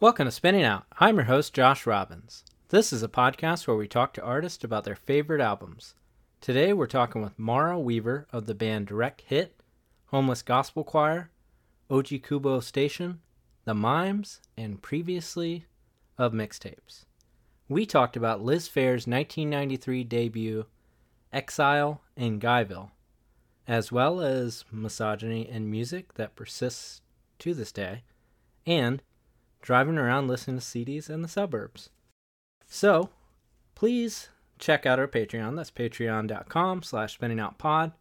Welcome to Spinning Out. I'm your host, Josh Robbins. This is a podcast where we talk to artists about their favorite albums. Today we're talking with Mara Weaver of the band Direct Hit, Homeless Gospel Choir, Oji Kubo Station, The Mimes, and previously of mixtapes. We talked about Liz Phair's 1993 debut, Exile in Guyville, as well as misogyny in music that persists to this day, and driving around listening to CDs in the suburbs. So, please check out our Patreon. That's patreon.com slash spinningoutpod.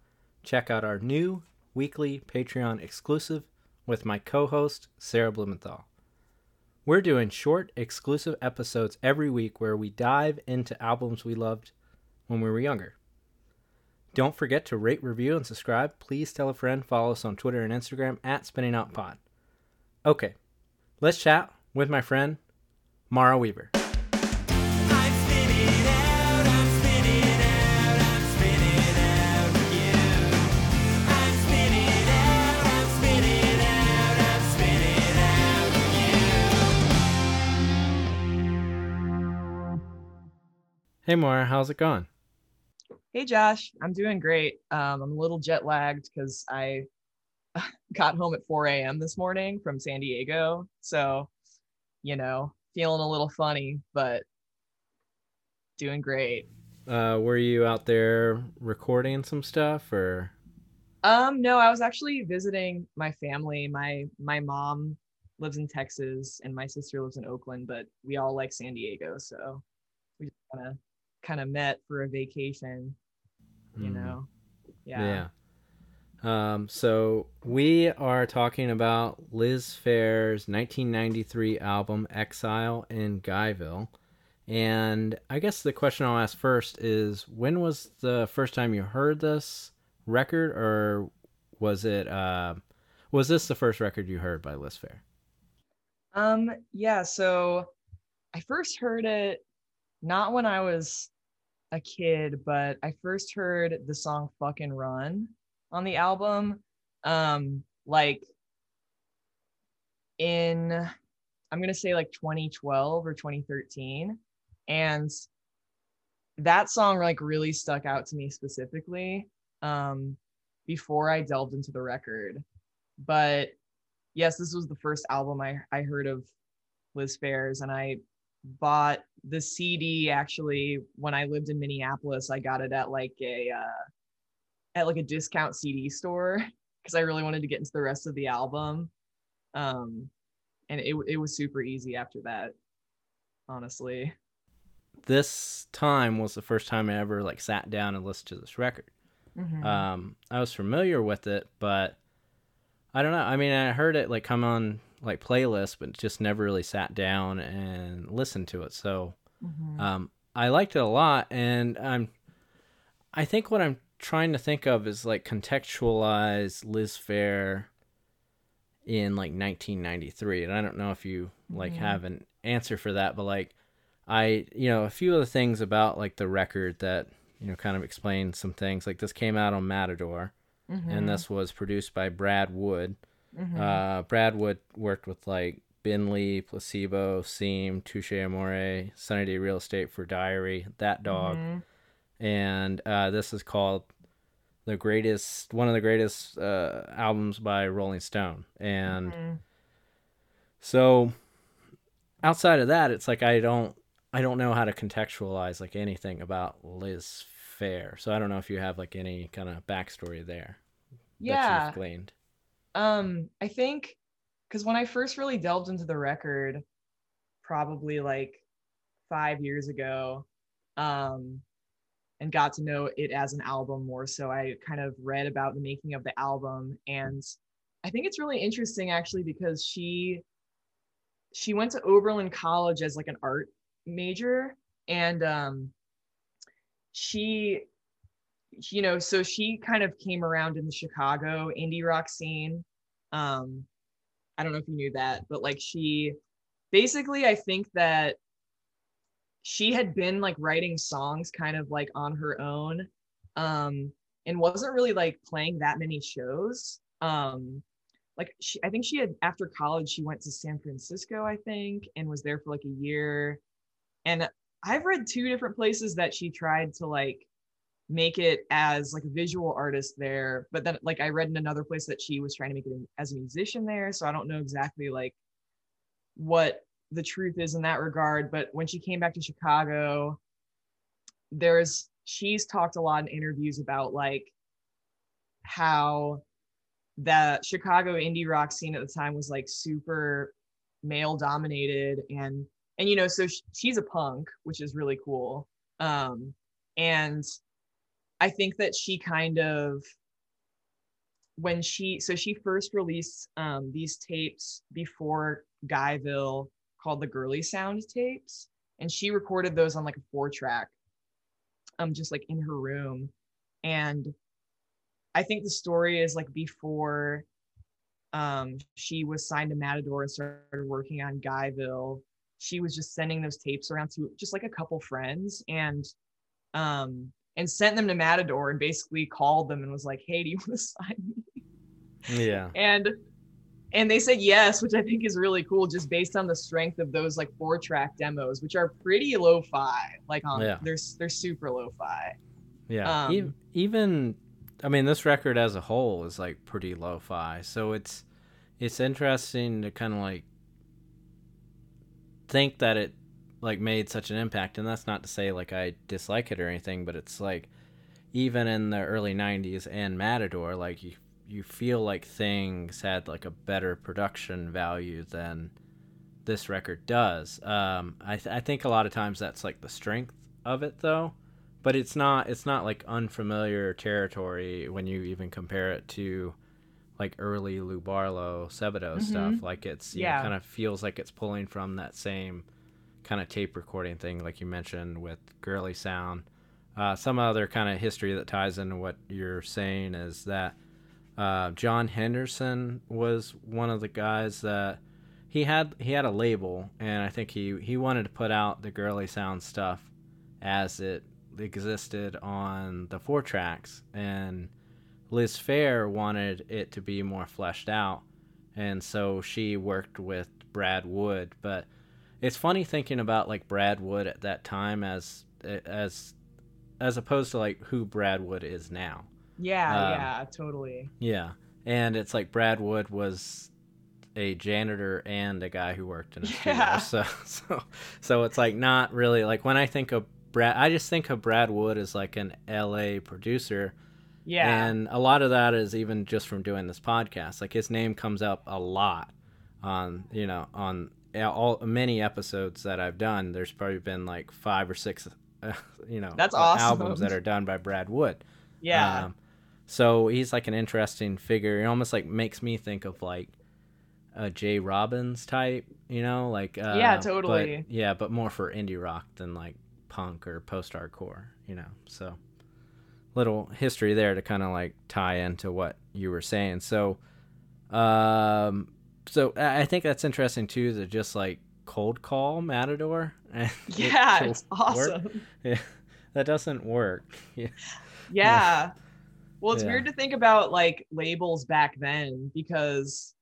Check out our new weekly Patreon exclusive with my co-host, Sarah Blumenthal. We're doing short, exclusive episodes every week where we dive into albums we loved when we were younger. Don't forget to rate, review, and subscribe. Please tell a friend. Follow us on Twitter and Instagram at SpinningOutPod. Okay, let's chat with my friend, Mara Weaver. Hey, Mara, how's it going? Hey Josh, I'm doing great. Um, I'm a little jet lagged because I got home at 4 a.m. this morning from San Diego. So, you know, feeling a little funny, but doing great. Uh, were you out there recording some stuff or? Um, no, I was actually visiting my family. My my mom lives in Texas and my sister lives in Oakland, but we all like San Diego, so we just kind of kind of met for a vacation, you Hmm. know. Yeah. Um, so we are talking about Liz Phair's 1993 album Exile in Guyville. And I guess the question I'll ask first is when was the first time you heard this record or was it uh, was this the first record you heard by Liz Phair? Um, yeah, so I first heard it not when I was a kid, but I first heard the song Fucking Run on the album. Um, like in I'm gonna say like 2012 or 2013. And that song like really stuck out to me specifically um before I delved into the record. But yes, this was the first album I, I heard of Liz Phair's, and I bought the CD actually when I lived in Minneapolis. I got it at like a uh, at like a discount CD store because I really wanted to get into the rest of the album. Um, and it it was super easy after that, honestly. This time was the first time I ever like sat down and listened to this record. Mhm. um i was familiar with it but i don't know i mean i heard it like come on like playlists but just never really sat down and listened to it so Mhm. um i liked it a lot and i'm i think what i'm trying to think of is like contextualize liz phair in like 1993 and i don't know if you like Mhm. have an answer for that but like i you know a few of the things about like the record that you know kind of explain some things like this came out on matador Mhm. and this was produced by brad wood Mhm. uh, Brad Wood worked with like Ben Lee, Placebo, Seam, Touche Amore, Sunny Day Real Estate for Diary, That Dog, Mhm. And uh, this is called the greatest, one of the greatest uh, albums by Rolling Stone. And Mhm. so, outside of that, it's like I don't, I don't know how to contextualize like anything about Liz Phair. So I don't know if you have like any kind of backstory there that yeah. you've gleaned. Um, I think because when I first really delved into the record, probably like five years ago, um, and got to know it as an album more so, I kind of read about the making of the album, and I think it's really interesting actually because she she went to Oberlin College as like an art major, and um, she you know, so she kind of came around in the Chicago indie rock scene. Um, I don't know if you knew that, but like she basically, I think that she had been like writing songs kind of like on her own um, and wasn't really like playing that many shows. Um, like she, I think she had after college she went to San Francisco, I think, and was there for like a year. And I've read two different places that she tried to like make it as like a visual artist there, but then like I read in another place that she was trying to make it as a musician there. So I don't know exactly like what the truth is in that regard. But when she came back to Chicago, there's she's talked a lot in interviews about like how the Chicago indie rock scene at the time was like super male dominated and and you know so sh- she's a punk which is really cool um and I think that she kind of when she so she first released um these tapes before Guyville called the Girly Sound tapes and she recorded those on like a four track um just like in her room and I think the story is like before um she was signed to Matador and started working on Guyville she was just sending those tapes around to just like a couple friends and um and sent them to Matador and basically called them and was like, "Hey, do you want to sign me?" Yeah. And and they said yes, which I think is really cool, just based on the strength of those like four track demos, which are pretty lo-fi. Like on Yeah. they're they're super lo-fi. Yeah. Um, Ev- even I mean this record as a whole is like pretty lo-fi. So it's it's interesting to kind of like think that it like made such an impact and that's not to say like I dislike it or anything, but it's like even in the early 90s and Matador like you you feel like things had like a better production value than this record does. Um, I, th- I think a lot of times that's like the strength of it though, but it's not it's not like unfamiliar territory when you even compare it to like early Lou Barlow, Sebadoh stuff. Like it's you Yeah. kind of feels like it's pulling from that same kind of tape recording thing, like you mentioned with Girly Sound. Uh, some other kind of history that ties into what you're saying is that uh, John Henderson was one of the guys that he had he had a label, and I think he he wanted to put out the Girly Sound stuff as it existed on the four tracks, and Liz Phair wanted it to be more fleshed out, and so she worked with Brad Wood. But it's funny thinking about like Brad Wood at that time as as as opposed to like who Brad Wood is now. Yeah, Um, yeah, totally. Yeah, and it's like Brad Wood was a janitor and a guy who worked in a Yeah. studio. So so so it's like not really like when I think of Brad, I just think of Brad Wood as like an L.A. producer. Yeah. And a lot of that is even just from doing this podcast. Like his name comes up a lot on, you know, on all many episodes that I've done. There's probably been like five or six, uh, you know, That's uh, awesome. albums that are done by Brad Wood. yeah. Um, so he's like an interesting figure. It almost like makes me think of like a Jay Robbins type, you know, like uh, Yeah, but- totally. yeah, but more for indie rock than like punk or post hardcore, you know. So little history there to kind of like tie into what you were saying. So, um, so I think that's interesting too. To just like cold call Matador. and yeah, it's awesome. Yeah, that doesn't work. Yeah. Yeah. Well, it's Yeah. weird to think about like labels back then because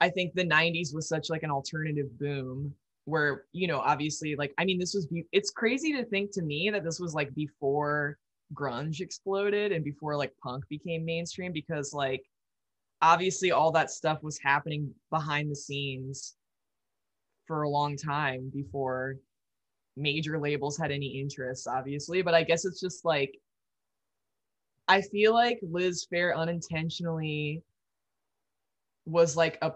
I think the 90s was such like an alternative boom where, you know, obviously like I mean this was be- it's crazy to think to me that this was like before grunge exploded and before like punk became mainstream because like obviously all that stuff was happening behind the scenes for a long time before major labels had any interest obviously but i guess it's just like I feel like Liz Phair unintentionally was like a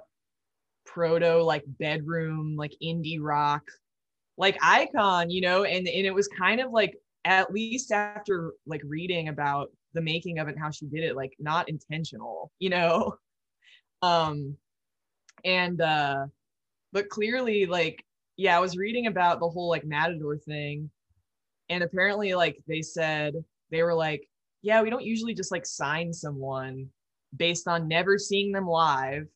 proto like bedroom like indie rock like icon, you know, and and it was kind of like at least after like reading about the making of it and how she did it like not intentional, you know. Um and uh but clearly like yeah, I was reading about the whole like Matador thing and apparently like they said they were like yeah, we don't usually just like sign someone based on never seeing them live,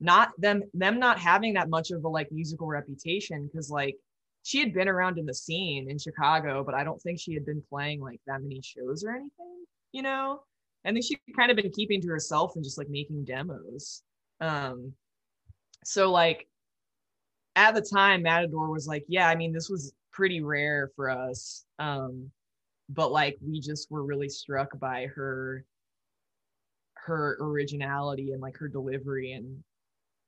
not them them not having that much of a like musical reputation because like she had been around in the scene in Chicago, but I don't think she had been playing like that many shows or anything, you know? I think she kind of been keeping to herself and just like making demos. Um, so like at the time, Matador was like, yeah, I mean, this was pretty rare for us. Um, but like we just were really struck by her her originality and like her delivery and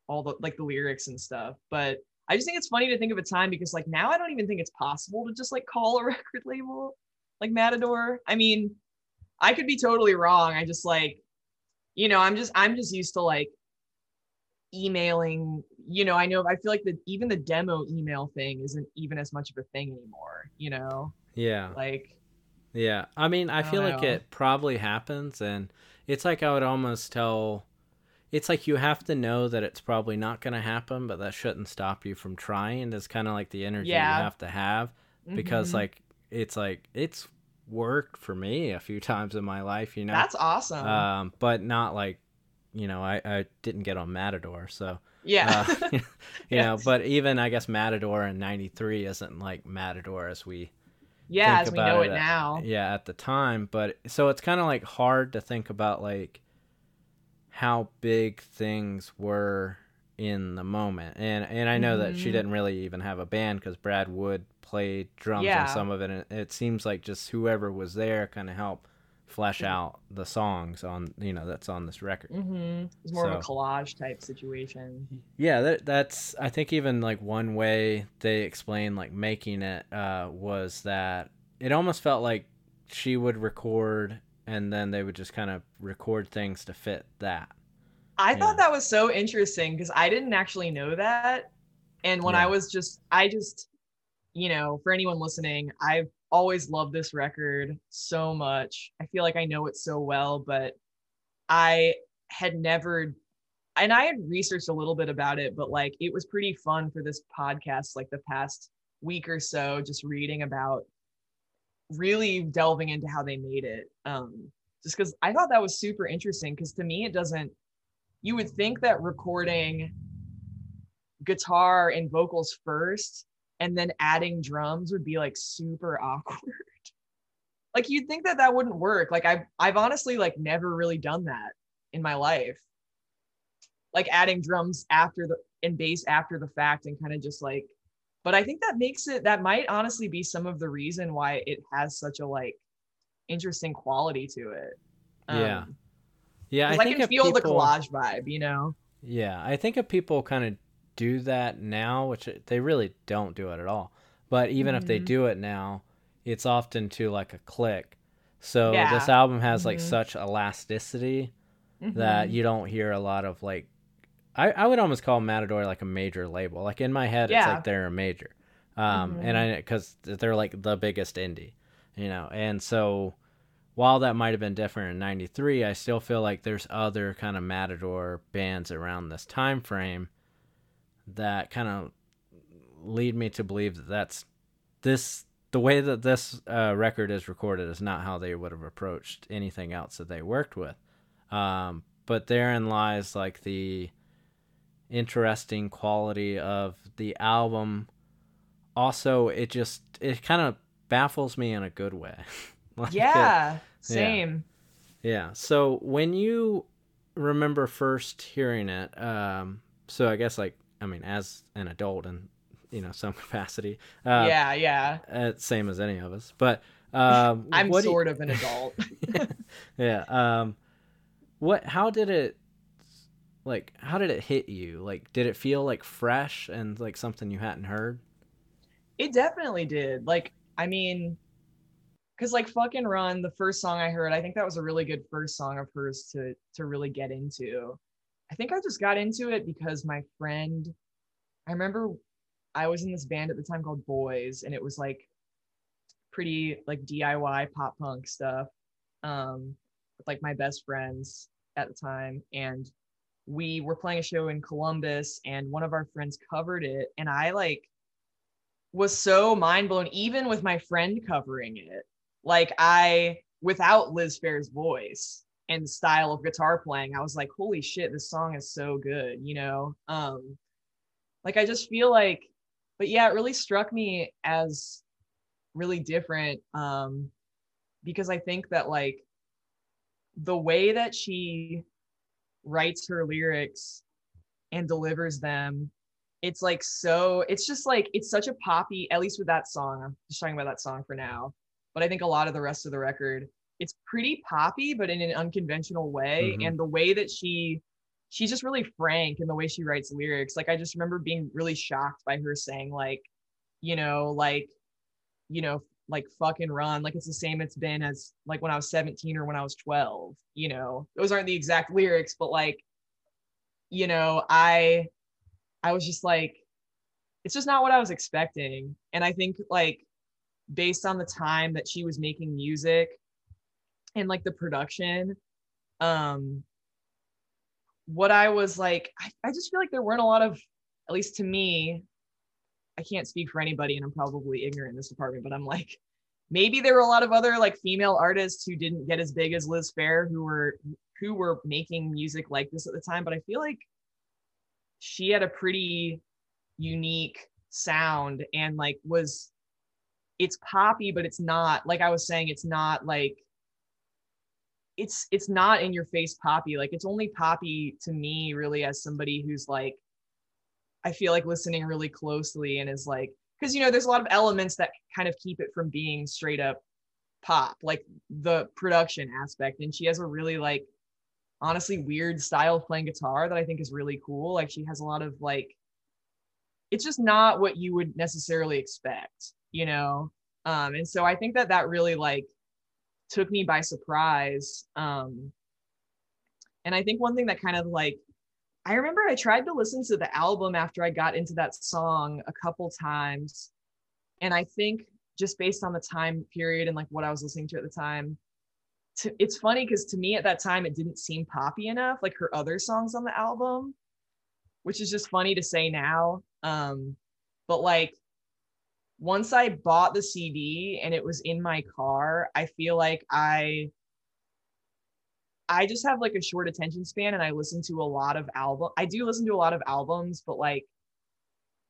all the like the lyrics and stuff. But I just think it's funny to think of a time because like now I don't even think it's possible to just like call a record label like Matador. I mean, I could be totally wrong. I just like, you know, I'm just I'm just used to like emailing, you know, I know I feel like the even the demo email thing isn't even as much of a thing anymore, you know? Yeah. Like Yeah, I mean, I, I feel don't like it probably happens, and it's like I would almost tell. It's like you have to know that it's probably not going to happen, but that shouldn't stop you from trying. It's kind of like the energy Yeah. you have to have because, mhm. like, it's like it's worked for me a few times in my life, you know. that's awesome. um, but not like, you know, I I didn't get on Matador, so yeah. uh, you know. But even I guess Matador in '93 isn't like Matador as we yeah, as we know it it at- now. yeah at the time but so it's kind of like hard to think about like how big things were in the moment and and i know that she Mhm. didn't really even have a band because brad wood played drums Yeah. on some of it and it seems like just whoever was there kind of helped flesh out the songs on you know that's on this record Mm-hmm. It's more of a collage type situation. yeah that, that's i think even like one way they explained like making it uh was that it almost felt like she would record and then they would just kind of record things to fit that I Yeah. thought that was so interesting because I didn't actually know that. And when Yeah. I was just, I just, you know, for anyone listening, I've always loved this record so much. I feel like I know it so well, but I had never, and I had researched a little bit about it, but like it was pretty fun for this podcast, like the past week or so, just reading about really delving into how they made it. Um, just because I thought that was super interesting because to me, it doesn't, you would think that recording guitar and vocals first and then adding drums would be like super awkward. like you'd think that that wouldn't work. Like I've I've honestly like never really done that in my life. Like adding drums after the and bass after the fact and kind of just like but I think that makes it that might honestly be some of the reason why it has such a like interesting quality to it. Yeah. Um, yeah, i I, think can feel the collage vibe, you know. yeah i think if people kind of do that now which they really don't do it at all but even if they Mhm. do it now it's often to like a click so Yeah. this album has like Mhm. such elasticity that Mhm. you don't hear a lot of like I, I would almost call Matador like a major label. Like in my head, it's Yeah. like they're a major, um, and Mhm. I because they're like the biggest indie, you know. And so while that might have been different in '93, I still feel like there's other kind of Matador bands around this time frame that kind of lead me to believe that that's this the way that this uh, record is recorded is not how they would have approached anything else that they worked with. Um, but therein lies like the interesting quality of the album. Also, it just it kind of baffles me in a good way. Like, it- yeah, same. yeah. So when you remember first hearing it, um, so I guess like I mean, as an adult in you know some capacity, uh, yeah, yeah. uh, same as any of us, but um, I'm do you- sort of an adult. yeah. Um, what? How did it? Like, how did it hit you? Like, did it feel like fresh and like something you hadn't heard? it definitely did. Like, I mean, because like fucking run, the first song I heard, I think that was a really good first song of hers to to really get into. I think I just got into it because my friend, I remember I was in this band at the time called Boys, and it was like pretty like DIY pop punk stuff. Um, with like my best friends at the time, and we were playing a show in Columbus, and one of our friends covered it, and I like was so mind blown, even with my friend covering it. Like I, without Liz Phair's voice and style of guitar playing, I was like, holy shit, this song is so good, you know? Um, like I just feel like, but yeah, it really struck me as really different. Um, because I think that like the way that she writes her lyrics and delivers them it's like so it's just like it's such a poppy at least with that song i'm just talking about that song for now but i think a lot of the rest of the record it's pretty poppy but in an unconventional way. Mhm. and the way that she she's just really frank in the way she writes lyrics. Like i just remember being really shocked by her saying like you know like you know like fucking run. Like it's the same it's been as like when i was 17 or when i was 12 you know? Those aren't the exact lyrics but like you know i i was just like it's just not what i was expecting. And i think like based on the time that she was making music and like the production um what i was like I, I just feel like there weren't a lot of at least to me i can't speak for anybody and i'm probably ignorant in this department but i'm like maybe there were a lot of other like female artists who didn't get as big as liz phair who were who were making music like this at the time but i feel like she had a pretty unique sound and like was it's poppy but it's not like i was saying it's not like it's it's not in your face poppy. Like it's only poppy to me really as somebody who's like i feel like listening really closely and is like because you know there's a lot of elements that kind of keep it from being straight up pop like the production aspect. And she has a really like honestly weird style playing guitar that i think is really cool. Like she has a lot of like it's just not what you would necessarily expect you know? Um and so i think that that really like took me by surprise um and i think one thing that kind of like i remember i tried to listen to the album after i got into that song a couple times and i think just based on the time period and like what i was listening to at the time to, it's funny because to me at that time it didn't seem poppy enough like her other songs on the album which is just funny to say now um but like once I bought the CD and it was in my car, I feel like I I just have like a short attention span and I listen to a lot of album. I do listen to a lot of albums, but like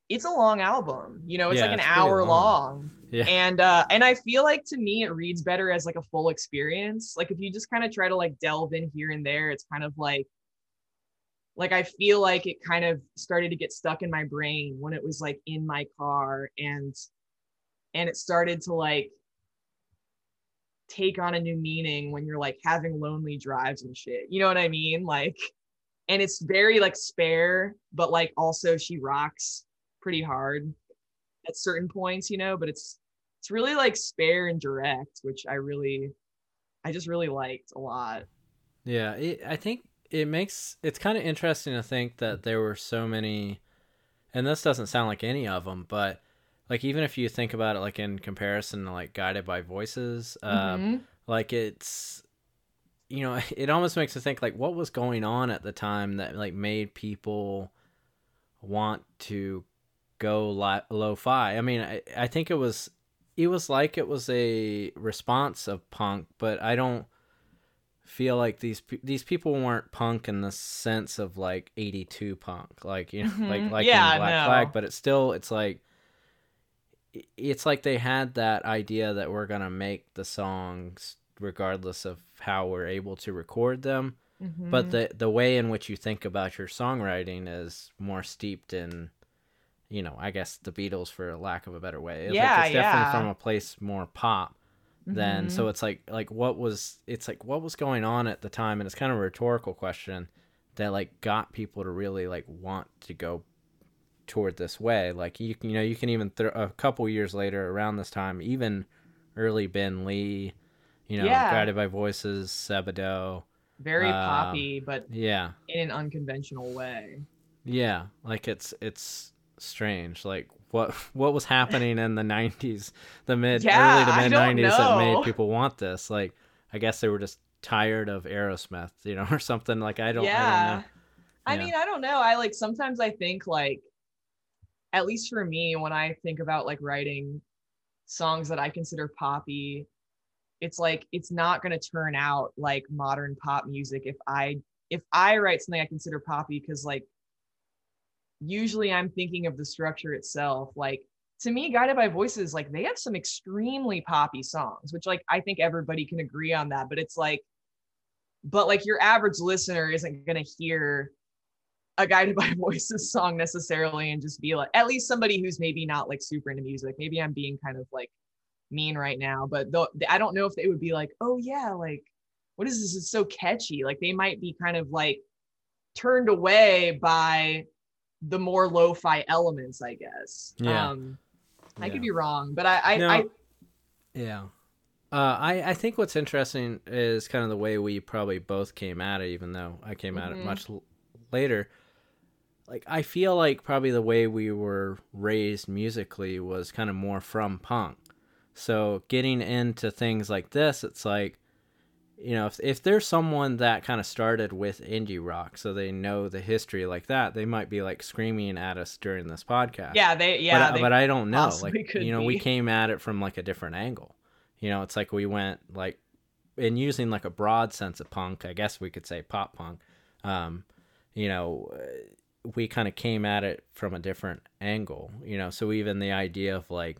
it's a long album. You know, it's Yeah, like an it's hour long. long. Yeah. And uh and I feel like to me it reads better as like a full experience. Like if you just kind of try to like delve in here and there, it's kind of like like I feel like it kind of started to get stuck in my brain when it was like in my car and and it started to like take on a new meaning when you're like having lonely drives and shit. You know what I mean? Like and it's very like spare, but like also she rocks pretty hard at certain points, you know, but it's it's really like spare and direct, which I really I just really liked a lot. Yeah, it, I think it makes it's kind of interesting to think that there were so many, and this doesn't sound like any of them, but like even if you think about it, like in comparison to like Guided by Voices, uh, Mhm. like it's, you know, it almost makes you think like what was going on at the time that like made people want to go li- lo-fi. I mean, I, I think it was it was like it was a response of punk, but I don't feel like these these people weren't punk in the sense of like 82 punk like you know like Mhm. like Yeah, in black no. flag but it's still it's like it's like they had that idea that we're gonna make the songs regardless of how we're able to record them but Mhm. the the way in which you think about your songwriting is more steeped in you know i guess the beatles for lack of a better way It's like Yeah, it's definitely yeah. from a place more pop then Mhm. so it's like like what was it's like what was going on at the time and it's kind of a rhetorical question that like got people to really like want to go toward this way like you you know you can even throw a couple years later around this time even early ben lee you know Yeah. guided by voices sebadoh very um, poppy, but yeah in an unconventional way. yeah like it's it's strange like what what was happening in the 90s the mid Yeah, early to mid don't 90s that made people want this like i guess they were just tired of aerosmith you know or something like i don't i yeah. don't know I Yeah. mean, I don't know. I like sometimes I think like at least for me when I think about like writing songs that I consider poppy, it's like it's not going to turn out like modern pop music if I if I write something I consider poppy cuz like usually I'm thinking of the structure itself. Like to me guided by voices like they have some extremely poppy songs which like I think everybody can agree on that but it's like but like your average listener isn't to hear a guided by voices song necessarily and just be like at least somebody who's maybe not like super into music maybe i'm being kind of like mean right now but though i don't know if they would be like oh yeah like what is this it's so catchy like they might be kind of like turned away by the more lo-fi elements i guess Yeah. um i could be wrong but i i, No. I Yeah. Uh, I, I think what's interesting is kind of the way we probably both came at it, even though I came at it Mhm. much l- later. Like, I feel like probably the way we were raised musically was kind of more from punk. So getting into things like this, it's like, you know, if, if there's someone that kind of started with indie rock, so they know the history like that, they might be like screaming at us during this podcast yeah they yeah but, I- they, but I don't know. Like you know, we came at it from like a different angle. You know, it's like we went like in using like a broad sense of punk. I guess we could say pop punk. Um, you know, uh, we kind of came at it from a different angle. You know, so even the idea of like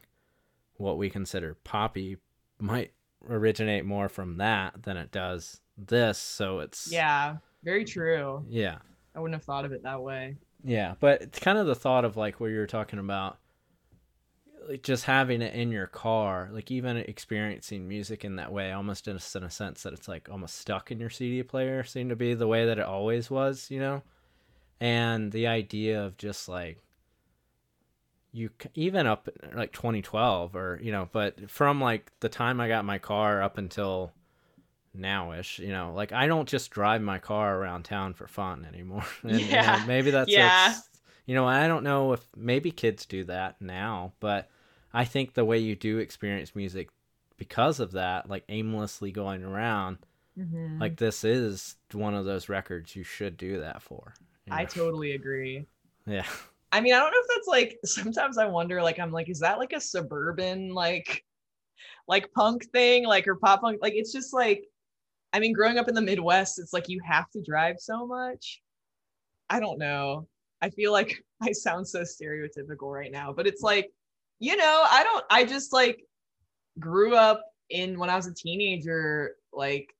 what we consider poppy might originate more from that than it does this. So it's yeah very true yeah. i wouldn't have thought of it that way Yeah, but it's kind of the thought of like where you're talking about like just having it in your car, like even experiencing music in that way, almost in a, in a sense that it's like almost stuck in your CD player, seemed to be the way that it always was, you know? And the idea of just like you even up like 2012 or you know but from like the time i got my car up until nowish you know like i don't just drive my car around town for fun anymore and, you know, Yeah. maybe that's Yeah. you know i don't know if maybe kids do that now but i think the way you do experience music because of that like aimlessly going around Mhm. like this is one of those records you should do that for i totally agree yeah I mean, I don't know if that's like sometimes I wonder, like, I'm like, is that like a suburban like like punk thing, like or pop punk? Like it's just like I mean, growing up in the Midwest, it's like you have to drive so much. I don't know. I feel like I sound so stereotypical right now, but it's like, you know, I don't I just like grew up in when I was a teenager, like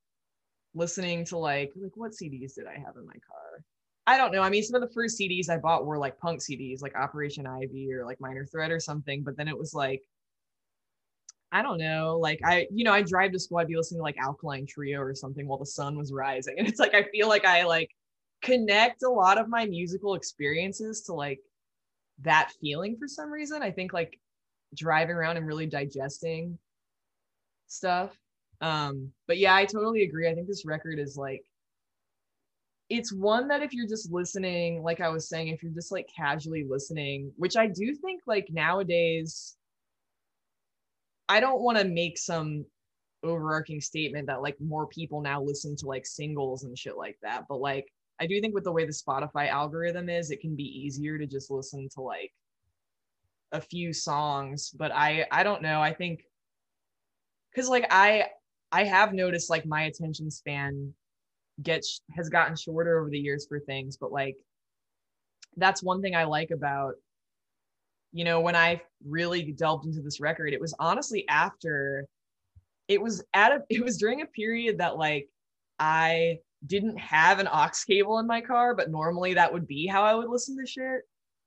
listening to like like what CDs did I have in my car? I don't know. I mean, some of the first CDs I bought were like punk CDs, like Operation Ivy or like Minor Threat or something. But then it was like, I don't know. Like I, you know, I drive to school. I'd be listening to like Alkaline Trio or something while the sun was rising, and it's like I feel like I like connect a lot of my musical experiences to like that feeling for some reason. I think like driving around and really digesting stuff. Um, but yeah, I totally agree. I think this record is like it's one that if you're just listening, like I was saying, if you're just like casually listening, which I do think like nowadays, I don't want to make some overarching statement that like more people now listen to like singles and shit like that. But like, I do think with the way the Spotify algorithm is, it can be easier to just listen to like a few songs. But I, I don't know. I think because like I, I have noticed like my attention span gets has gotten shorter over the years for things but like that's one thing i like about you know when i really delved into this record it was honestly after it was at a it was during a period that like i didn't have an aux cable in my car but normally that would be how i would listen to shit.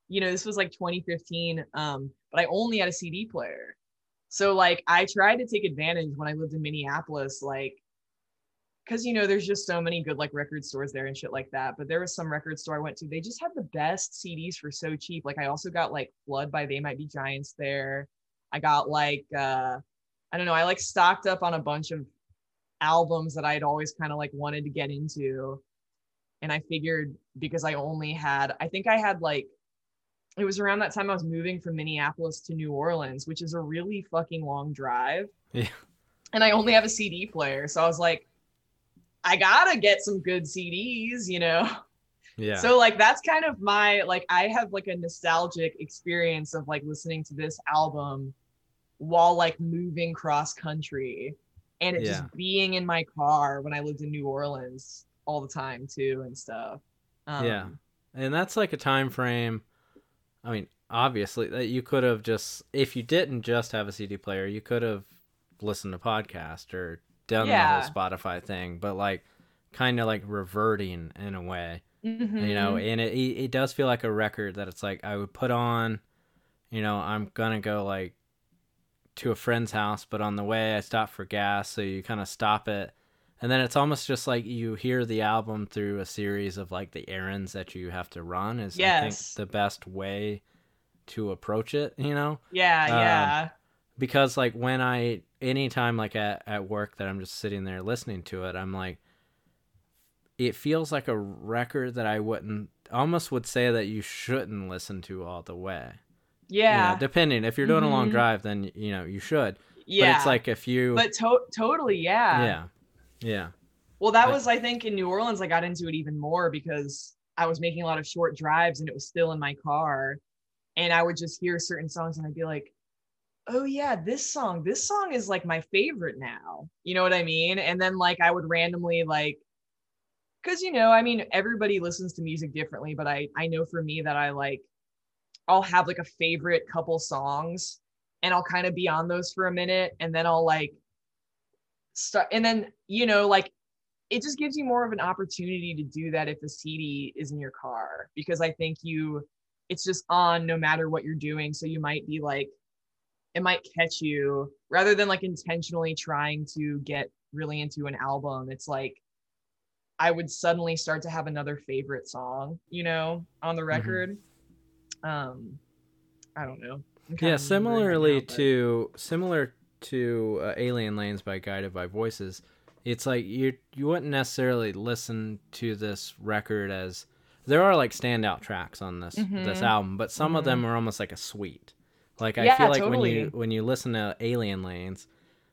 You know this was like 2015 um but i only had a cd player. So like i tried to take advantage when i lived in minneapolis like because you know there's just so many good like record stores there and shit like that but there was some record store i went to they just had the best cds for so cheap like i also got like flood by they might be giants there i got like uh i don't know i like stocked up on a bunch of albums that i'd always kind of like wanted to get into and i figured because i only had i think i had like it was around that time i was moving from minneapolis to new orleans which is a really fucking long drive Yeah. and i only have a cd player so i was like I gotta get some good CDs, you know? yeah So like that's kind of my like I have like a nostalgic experience of like listening to this album while like moving cross country and it Yeah. just being in my car when I lived in New Orleans all the time too and stuff. Um, Yeah. and that's like a time frame i mean obviously that you could have just if you didn't just have a cd player you could have listened to podcast or done Yeah. the whole spotify thing but like kind of like reverting in a way you know Mhm. and it, it does feel like a record that it's like i would put on you know i'm gonna go like to a friend's house but on the way i stop for gas so you kind of stop it and then it's almost just like you hear the album through a series of like the errands that you have to run is i think the best way to approach it you know yeah, um, yeah. Because like when I anytime like at, at work that I'm just sitting there listening to it, I'm like it feels like a record that I wouldn't almost would say that you shouldn't listen to all the way. You know, Yeah. depending if you're doing a long Mhm. drive then you know you should. yeah. But it's like if you but to- totally, yeah. yeah. Yeah. Well, that Like- was, I think, in New Orleans, I got into it even more because I was making a lot of short drives and it was still in my car. And I would just hear certain songs and I'd be like, oh, yeah, this song, this song is like my favorite now. You know what I mean? And then, like, I would randomly, like, because, you know, I mean, everybody listens to music differently, but I, I know for me that I like, I'll have like a favorite couple songs and I'll kind of be on those for a minute and then I'll like, start, and then, you know, like, it just gives you more of an opportunity to do that if the CD is in your car because I think you it's just on no matter what you're doing so you might be like it might catch you rather than like intentionally trying to get really into an album it's like I would suddenly start to have another favorite song you know on the record um I don't know Yeah, similarly now, but- to similar to uh, Alien Lanes by Guided by Voices, it's like you you wouldn't necessarily listen to this record as there are like standout tracks on this this Mhm. album, but some of Mhm. them are almost like a suite. Like I Yeah, feel like when you when you listen to Alien Lanes,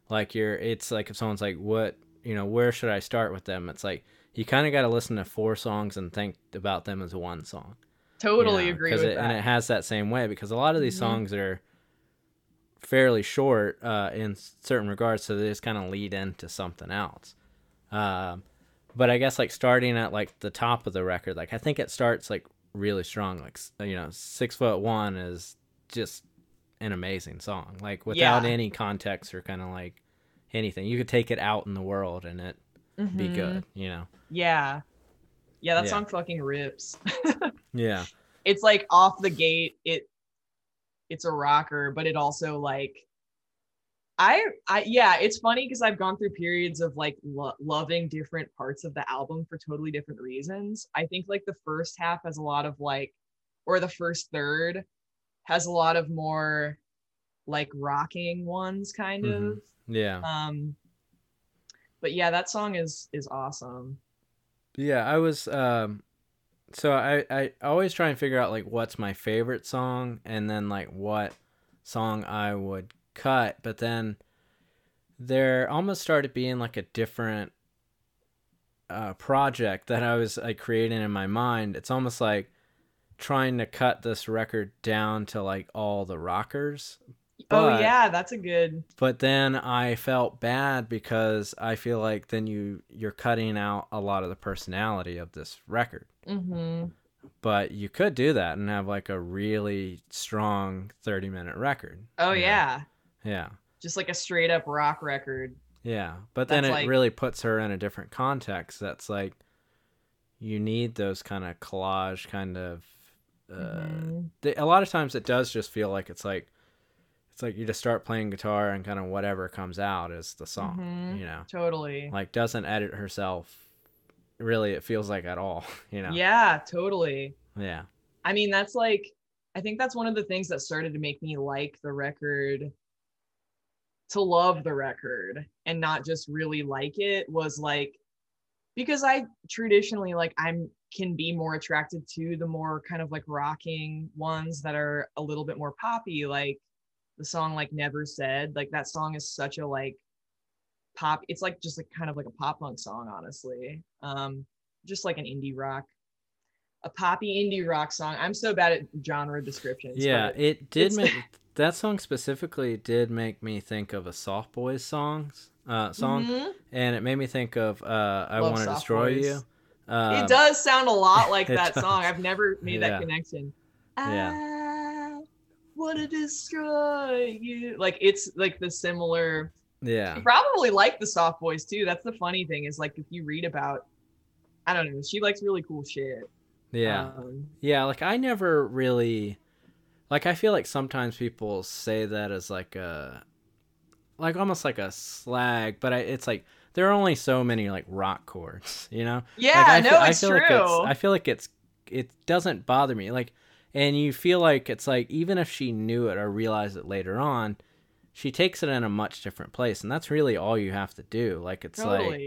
like you're it's like if someone's like what you know where should I start with them? It's like you kind of got to listen to four songs and think about them as one song totally you know, agree with it, that and it has that same way because a lot of these Mhm. songs are fairly short uh, in certain regards so they just kind of lead into something else um, but i guess like starting at like the top of the record like i think it starts like really strong like you know six foot one is just an amazing song like without Yeah. any context or kind of like anything you could take it out in the world and it be Mhm. good you know Yeah. Yeah, that Yeah. song fucking rips. yeah it's like off the gate, it it's a rocker, but it also like I I yeah, it's funny because I've gone through periods of like lo- loving different parts of the album for totally different reasons. I think like the first half has a lot of like or the first third has a lot of more like rocking ones kind Mhm. of. yeah Um but yeah, that song is is awesome. Yeah, I was um so I I always try and figure out like what's my favorite song and then like what song I would cut, but then there almost started being like a different uh project that I was like creating in my mind. It's almost like trying to cut this record down to like all the rockers oh yeah, that's a good but then I felt bad because I feel like then you you're cutting out a lot of the personality of this record. Mm-hmm. But you could do that and have like a really strong 30 minute record. Oh you know? yeah. Yeah. Just like a straight up rock record. Yeah. But then it like- really puts her in a different context that's like you need those kind of collage kind of uh Mhm. they, a lot of times it does just feel like it's like it's like you just start playing guitar and kind of whatever comes out is the song, Mhm. you know. Totally. like doesn't edit herself really it feels like at all you know Yeah, totally. yeah I mean, that's like, I think that's one of the things that started to make me like the record, to love the record and not just really like it was like, because I traditionally, like, I'm can be more attracted to the more kind of like rocking ones that are a little bit more poppy, like the song like Never Said. Like, that song is such a like pop, it's like just like kind of like a pop punk song, honestly. Um, just like an indie rock a poppy indie rock song. I'm so bad at genre descriptions. yeah it did make that song specifically did make me think of a soft boys songs uh song Mhm. and it made me think of uh i want to destroy Boys. you um, it does sound a lot like that does. song. I've never made Yeah. that connection. Yeah. I want to destroy you. Like it's like the similar. yeah probably like the soft boys too. That's the funny thing is like if you read about, I don't know, she likes really cool shit. Yeah. Um, Yeah, like I never really like I feel like sometimes people say that as like a like almost like a slag, but I, it's like there are only so many like rock chords, you know? yeah, like, I no, feel, I feel true. like it's I feel like it's it doesn't bother me. Like and you feel like it's like even if she knew it or realized it later on, she takes it in a much different place and that's really all you have to do. Like it's like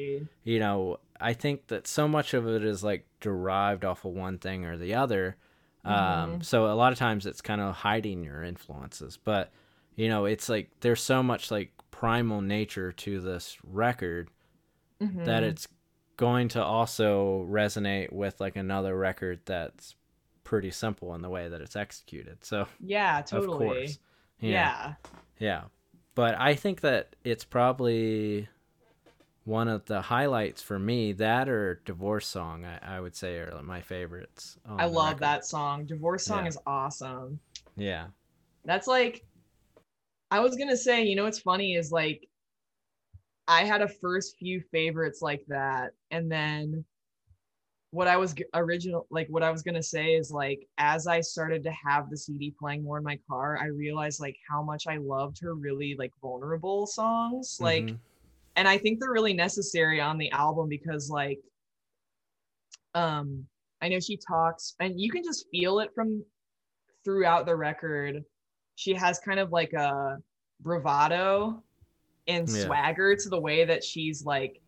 you know, I think that so much of it is like derived off of one thing or the other. Um, Mhm. so a lot of times it's kind of hiding your influences, but you know, it's like there's so much like primal nature to this record that Mhm. it's going to also resonate with like another record that's pretty simple in the way that it's executed. So yeah, totally. of course, know, Yeah. But I think that it's probably one of the highlights for me. That or Divorce Song, I, I would say, are my favorites. I love record. that song. Divorce song Yeah. is awesome. Yeah. That's like I was gonna say, you know what's funny is like I had a first few favorites like that, and then what I was original like what I was gonna say is like as I started to have the CD playing more in my car, I realized like how much I loved her really like vulnerable songs. Like Mhm. and I think they're really necessary on the album because like um I know she talks and you can just feel it from throughout the record. She has kind of like a bravado and Yeah. swagger to the way that she's like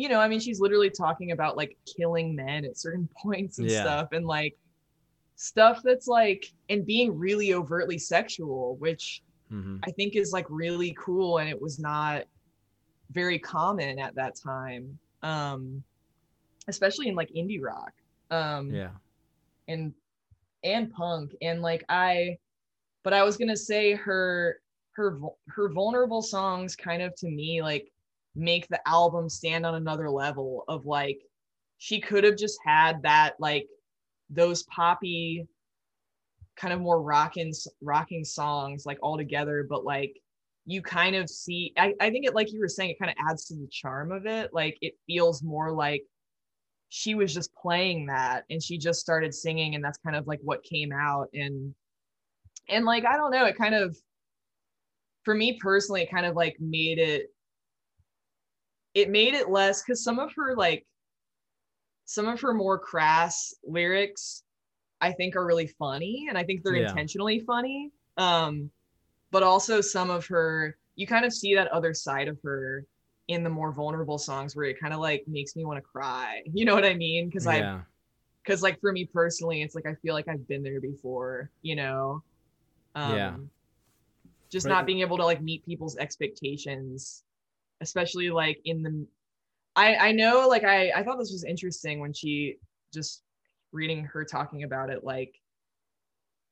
you know, I mean she's literally talking about like killing men at certain points and Yeah. stuff and like stuff that's like and being really overtly sexual, which Mhm. I think is like really cool and it was not very common at that time. Um especially in like indie rock. Um Yeah. and and punk and like I but I was going to say her her her vulnerable songs kind of to me like make the album stand on another level of like she could have just had that like those poppy kind of more rocking rocking songs like all together but like you kind of see I, I think it like you were saying it kind of adds to the charm of it. Like it feels more like she was just playing that and she just started singing and that's kind of like what came out. And and like i don't know it kind of for me personally it kind of like made it it made it less because some of her like some of her more crass lyrics i think are really funny and i think they're Yeah. intentionally funny um but also some of her you kind of see that other side of her in the more vulnerable songs where it kind of like makes me want to cry you know what i mean because i because like for me personally it's like i feel like i've been there before you know um Yeah. just Right. not being able to like meet people's expectations especially like in the i i know like i i thought this was interesting when she just reading her talking about it like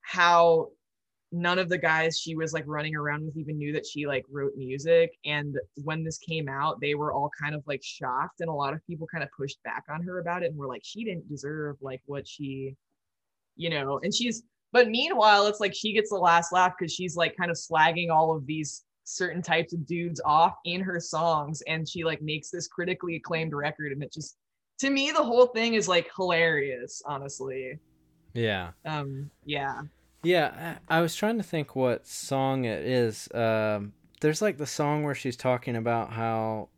how none of the guys she was like running around with even knew that she like wrote music. And when this came out they were all kind of like shocked. And a lot of people kind of pushed back on her about it and were like she didn't deserve like what she you know and she's but meanwhile it's like she gets the last laugh because she's like kind of slagging all of these certain types of dudes off in her songs and she like makes this critically acclaimed record and it just to me the whole thing is like hilarious honestly Yeah. um yeah Yeah, I I was trying to think what song it is. Um, there's like the song where she's talking about how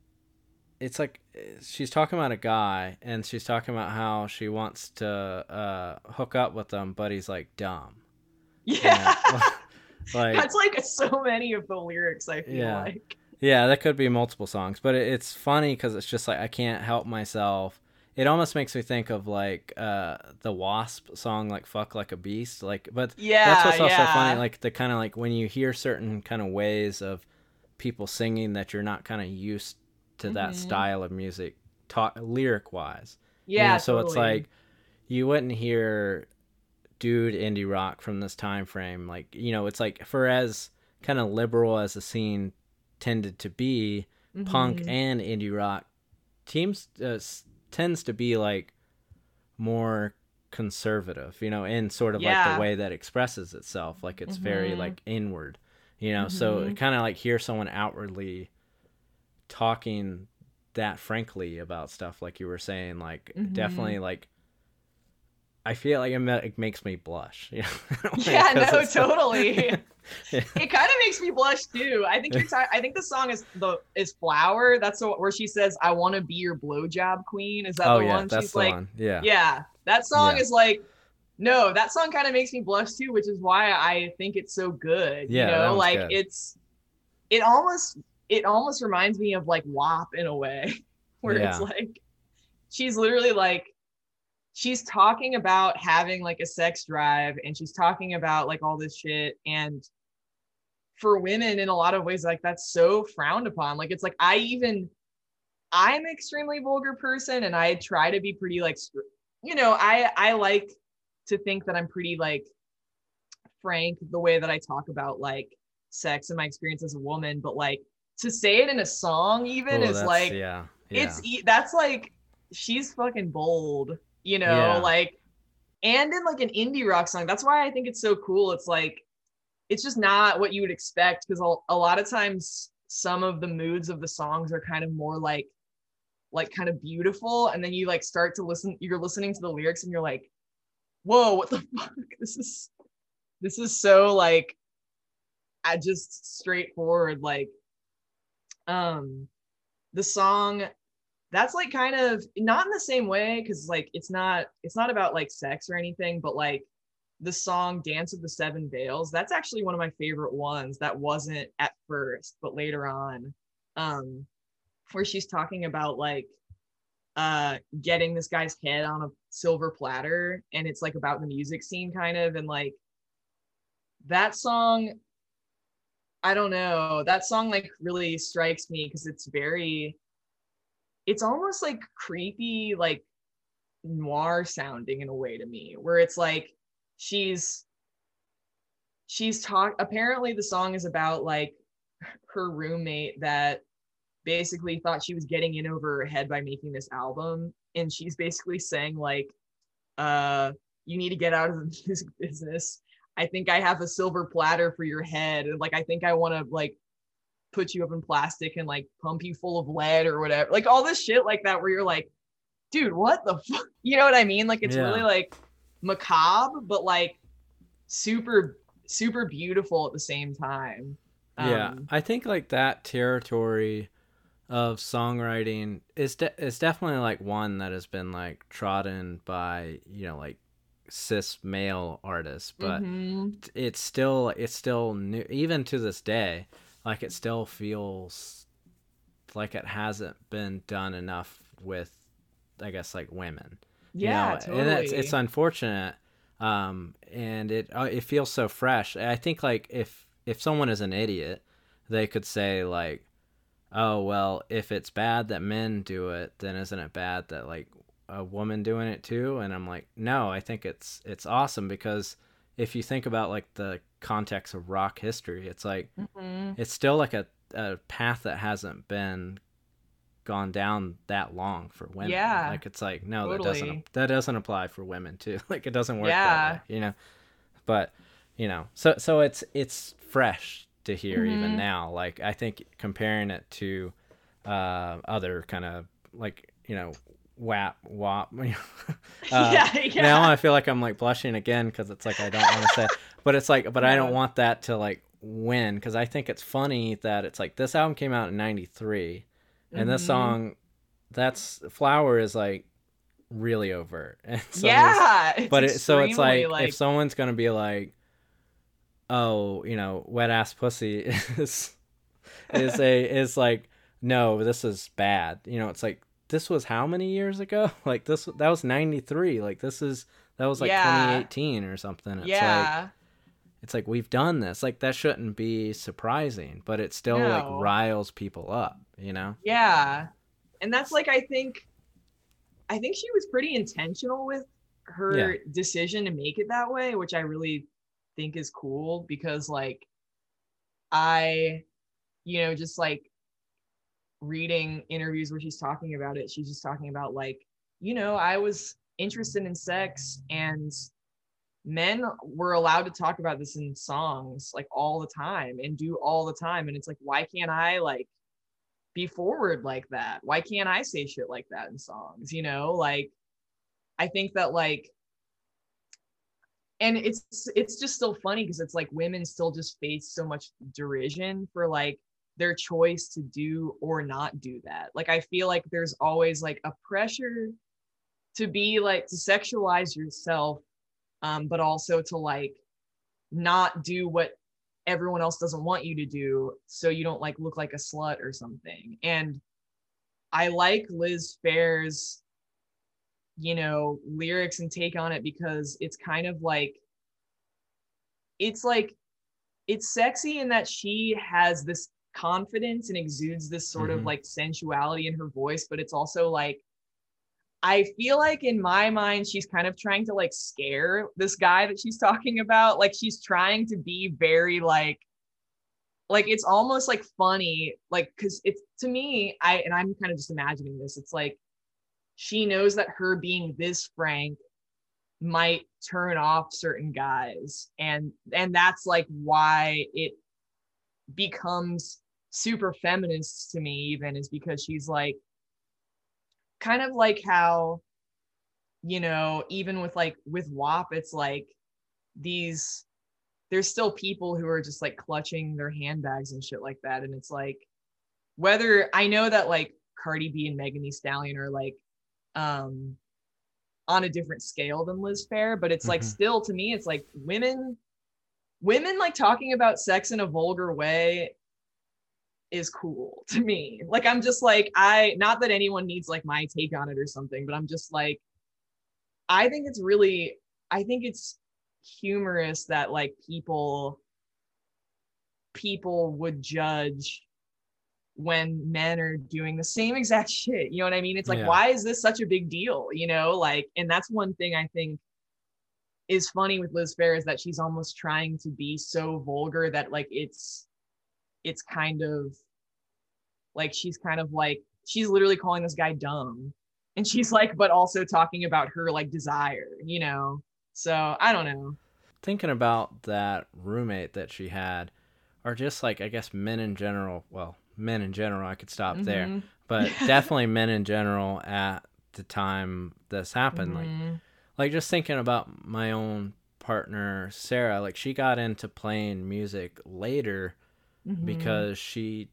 it's like she's talking about a guy and she's talking about how she wants to uh, hook up with him, but he's like dumb. yeah like that's like so many of the lyrics i feel Yeah. like yeah, that could be multiple songs, but it, it's funny because it's just like I can't help myself. It almost makes me think of like uh, the W.A.S.P. song, like "Fuck Like a Beast." Like, but yeah that's what's also yeah. funny like the kind of like when you hear certain kind of ways of people singing that you're not kind of used to that Mhm. style of music talk lyric wise yeah so it's like you wouldn't hear dude indie rock from this time frame like you know it's like for as kind of liberal as the scene tended to be punk Mhm. and indie rock teams uh, tends to be like more conservative you know in sort of like the way that expresses itself like it's very Mhm. like inward you know so Mhm. kind of like hear someone outwardly talking that frankly about stuff like you were saying like Mhm. definitely like I feel like it, makes me blush. You know? Yeah, no, totally. Yeah. it kind of makes me blush too. I think you're ti- I think the song is the is flower. That's the, where she says, "I want to be your blowjob queen." Is that oh the yeah, one? that's She's the like, one. Yeah. yeah, that song Yeah. is like, no, that song kind of makes me blush too, which is why I think it's so good. Yeah, you know, like good. it's, it almost it almost reminds me of like WAP in a way, where it's like, she's literally like she's talking about having like a sex drive and she's talking about like all this shit and for women in a lot of ways like that's so frowned upon like it's like i even i'm an extremely vulgar person and i try to be pretty like you know i i like to think that i'm pretty like frank the way that i talk about like sex and my experience as a woman but like to say it in a song even is like yeah. Yeah. it's that's like she's fucking bold you know Yeah. like and in like an indie rock song that's why i think it's so cool it's like it's just not what you would expect because a, a lot of times some of the moods of the songs are kind of more like like kind of beautiful and then you like start to listen you're listening to the lyrics and you're like whoa what the fuck this is this is so like i just straightforward like um the song that's like kind of not in the same way because like it's not it's not about like sex or anything but like the song dance of the seven veils that's actually one of my favorite ones that wasn't at first but later on um where she's talking about like uh getting this guy's head on a silver platter and it's like about the music scene kind of and like that song i don't know that song like really strikes me because it's very it's almost like creepy like noir sounding in a way to me where it's like she's she's talk apparently the song is about like her roommate that basically thought she was getting in over her head by making this album and she's basically saying like uh you need to get out of the music business. I think i have a silver platter for your head and like i think i want to like put you up in plastic and like pump you full of lead or whatever like all this shit like that where you're like dude what the fuck you know what i mean like it's Yeah. really like macabre but like super super beautiful at the same time yeah Um, i think like that territory of songwriting is de- is definitely like one that has been like trodden by you know like cis male artists but mhm. it's still it's still new even to this day like it still feels like it hasn't been done enough with i guess like women. You yeah know, totally. and it's it's unfortunate um and it uh, it feels so fresh. I think like if if someone is an idiot they could say like oh well if it's bad that men do it then isn't it bad that like a woman doing it too? And i'm like no i think it's it's awesome because if you think about like the context of rock history it's like Mhm. it's still like a, a path that hasn't been gone down that long for women. Yeah, Like it's like no, that doesn't that doesn't apply for women too. Like it doesn't work Yeah. that way, you know. But, you know, so so it's it's fresh to hear even Mhm. now. Like I think comparing it to uh other kind of like, you know, WAP WAP. uh, yeah, yeah. now I feel like I'm like blushing again because it's like I don't want to say, but it's like, but I don't want that to like win because I think it's funny that it's like this album came out in '93, and this Mhm. song, that's Flower is like really overt, and so yeah, it's but it, so it's extremely, like, if someone's gonna be like, oh, you know, wet ass pussy is is a is like no, this is bad. You know, it's like this was how many years ago? Like this that was 93. Like this is that was like Yeah. 2018 or something. It's like yeah, it's like we've done this. Like that shouldn't be surprising, but it still No. like riles people up, you know? yeah, and that's like I think, I think she was pretty intentional with her decision to make it that way, which I really think is cool because like, I, you know, just like reading interviews where she's talking about it, she's just talking about like, you know, I was interested in sex and men were allowed to talk about this in songs like all the time and do all the time and it's like why can't i like be forward like that why can't i say shit like that in songs you know like i think that like and it's it's just still funny because it's like women still just face so much derision for like their choice to do or not do that. Like I feel like there's always like a pressure to be like to sexualize yourself um but also to like not do what everyone else doesn't want you to do so you don't like look like a slut or something. And I like Liz Phair's you know lyrics and take on it because it's kind of like it's like it's sexy in that she has this confidence and exudes this sort Mhm. of like sensuality in her voice but it's also like I feel like in my mind she's kind of trying to like scare this guy that she's talking about. Like she's trying to be very like like it's almost like funny like cuz it's to me I and I'm kind of just imagining this it's like she knows that her being this frank might turn off certain guys. And and that's like why it becomes super feminist to me even is because she's like kind of like how you know even with like with WAP it's like these there's still people who are just like clutching their handbags and shit like that and it's like whether I know that like Cardi B and Megan Thee Stallion are like um on a different scale than Liz Phair, but it's like Mhm. still to me, it's like women, women like talking about sex in a vulgar way is cool to me. Like I'm just like I not that anyone needs like my take on it or something, but I'm just like I think it's really I think it's humorous that like people people would judge when men are doing the same exact shit. You know what I mean? It's like, Yeah. why is this such a big deal? You know, like, and that's one thing I think is funny with Liz Phair is that she's almost trying to be so vulgar that like it's it's kind of like she's kind of like she's literally calling this guy dumb. And she's like, but also talking about her like desire, you know. So I don't know. Thinking about that roommate that she had, or just like I guess men in general. Well, men in general, I could stop there, Mhm. but definitely men in general at the time this happened. Like Mhm. like just thinking about my own partner Sarah, like she got into playing music later Mhm. because she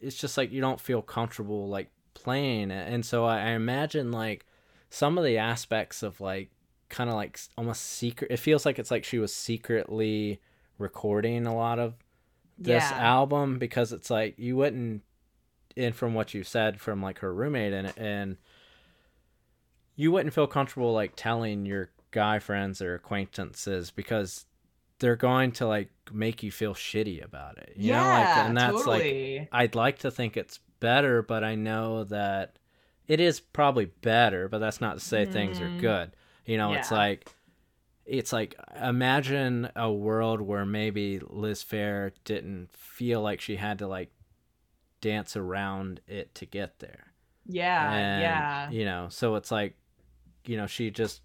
it's just like you don't feel comfortable like playing it. And so I, I imagine like some of the aspects of like kind of like almost secret it feels like it's like she was secretly recording a lot of this Yeah. album because it's like you wouldn't and from what you said from like her roommate and and you wouldn't feel comfortable like telling your guy friends or acquaintances because they're going to like make you feel shitty about it you know like and that's like i'd like to think it's better but i know that it is probably better but that's not to say things are Mhm. good you know it's like it's like imagine a world where maybe liz phair didn't feel like she had to like dance around it to get there yeah, and, yeah. you know so it's like you know she just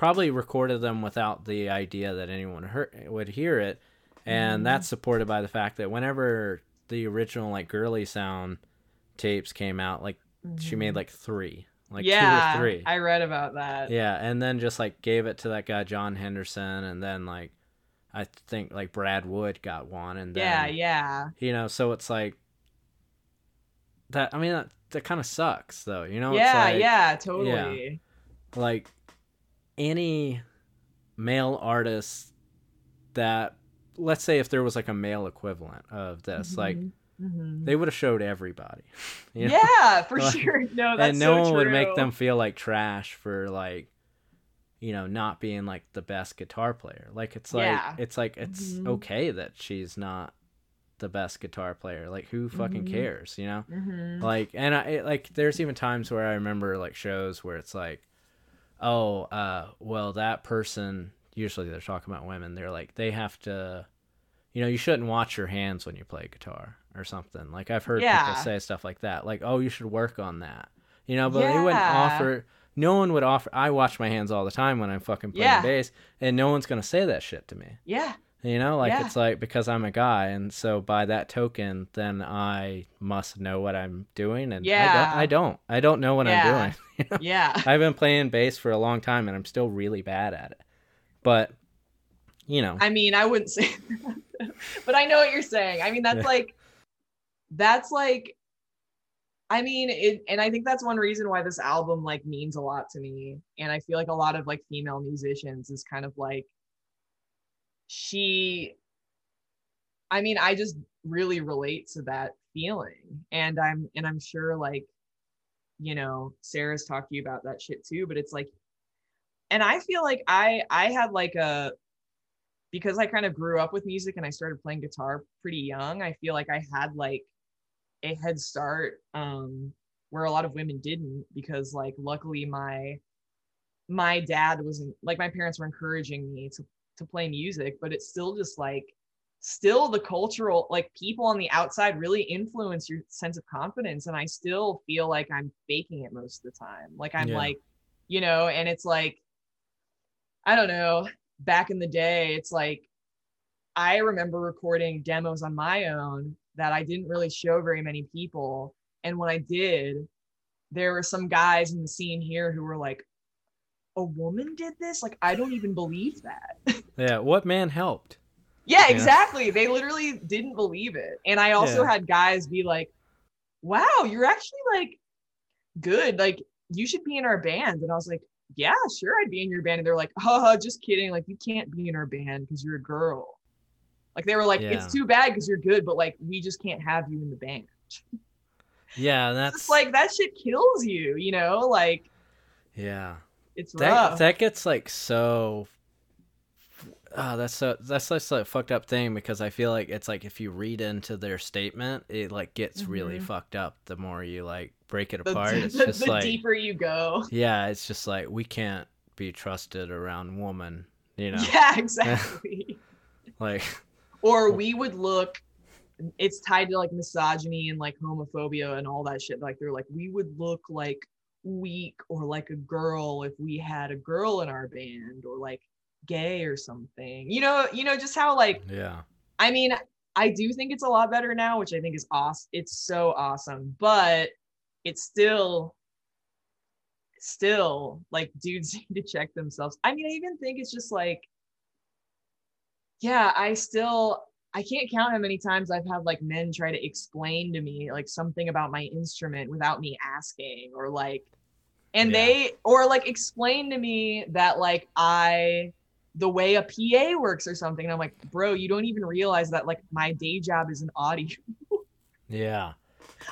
probably recorded them without the idea that anyone heard, would hear it and Mhm. that's supported by the fact that whenever the original like girly sound tapes came out like she made Mhm. like three like yeah, two or three I read about that. yeah and then just like gave it to that guy john henderson and then like i think like brad wood got one and then yeah, yeah. you know so it's like that i mean that, that kind of sucks though you know yeah, it's like, yeah, totally. like any male artist that let's say if there was like a male equivalent of this like Mhm, mhm. they would have showed everybody you know? yeah, for Like, sure. No, that's and no so one would make them feel like trash for like you know not being like the best guitar player like it's like Yeah. it's like it's Mhm. okay that she's not the best guitar player like who fucking Mhm. cares you know Mhm. like and i it- like there's even times where i remember like shows where it's like oh uh well that person usually they're talking about women they're like they have to you know you shouldn't watch your hands when you play guitar or something. Like i've heard Yeah. people say stuff like that like oh you should work on that. You know but they wouldn't offer no one would offer i watch my hands all the time when i'm fucking playing Yeah. bass and no one's gonna say that shit to me. Yeah, you know, like Yeah. it's like because I'm a guy, and so by that token, then I must know what I'm doing, and Yeah. I, don't, I don't. I don't know what Yeah. I'm doing. You know? yeah. I've been playing bass for a long time, and I'm still really bad at it. But you know. I mean, I wouldn't say that, but I know what you're saying. I mean, that's Yeah. like, that's like, I mean, it, and I think that's one reason why this album like means a lot to me. And I feel like a lot of like female musicians is kind of like, she, I mean, I just really relate to that feeling. And I'm, and I'm sure like, you know, Sarah's you about that shit too, but it's like, and I feel like I, I had like a, because I kind of grew up with music and I started playing guitar pretty young, I feel like I had like a head start um where a lot of women didn't because like luckily my my dad wasn't like my parents were encouraging me to to play music, but it's still just like still the cultural like people on the outside really influence your sense of confidence and I still feel like I'm faking it most of the time. Like I'm Yeah. like, you know, and it's like I don't know, back in the day, it's like I remember recording demos on my own that I didn't really show very many people. And when I did, there were some guys in the scene here who were like, a woman did this? Like, I don't even believe that. yeah, what man helped? yeah, Yeah. exactly. They literally didn't believe it. And I also Yeah. had guys be like, wow, you're actually like good. Like, you should be in our band. And I was like, yeah, sure, I'd be in your band. And they're like, oh, just kidding. Like, you can't be in our band because you're a girl. Like, they were like, Yeah. it's too bad because you're good, but like, we just can't have you in the band. Yeah, that's It's like, that shit kills you, you know? Like, yeah. It's That rough. that gets like so. Oh, that's so that's such a fucked up thing because I feel like it's like if you read into their statement, it like gets really Mhm. fucked up the more you like break it the, apart. It's the- just the like deeper you go. yeah, it's just like we can't be trusted around woman, you know, Yeah, exactly. like or we would look it's tied to like misogyny and like homophobia and all that shit like they're like we would look like weak or like a girl if we had a girl in our band or like gay or something. You know you know just how like yeah, i mean i do think it's a lot better now which i think is awesome it's so awesome but it's still still like dudes need to check themselves. I mean i even think it's just like yeah i still i can't count how many times i've had like men try to explain to me like something about my instrument without me asking or like and Yeah. they or like explain to me that like i the way a pa works or something and i'm like bro you don't even realize that like my day job is an audio yeah,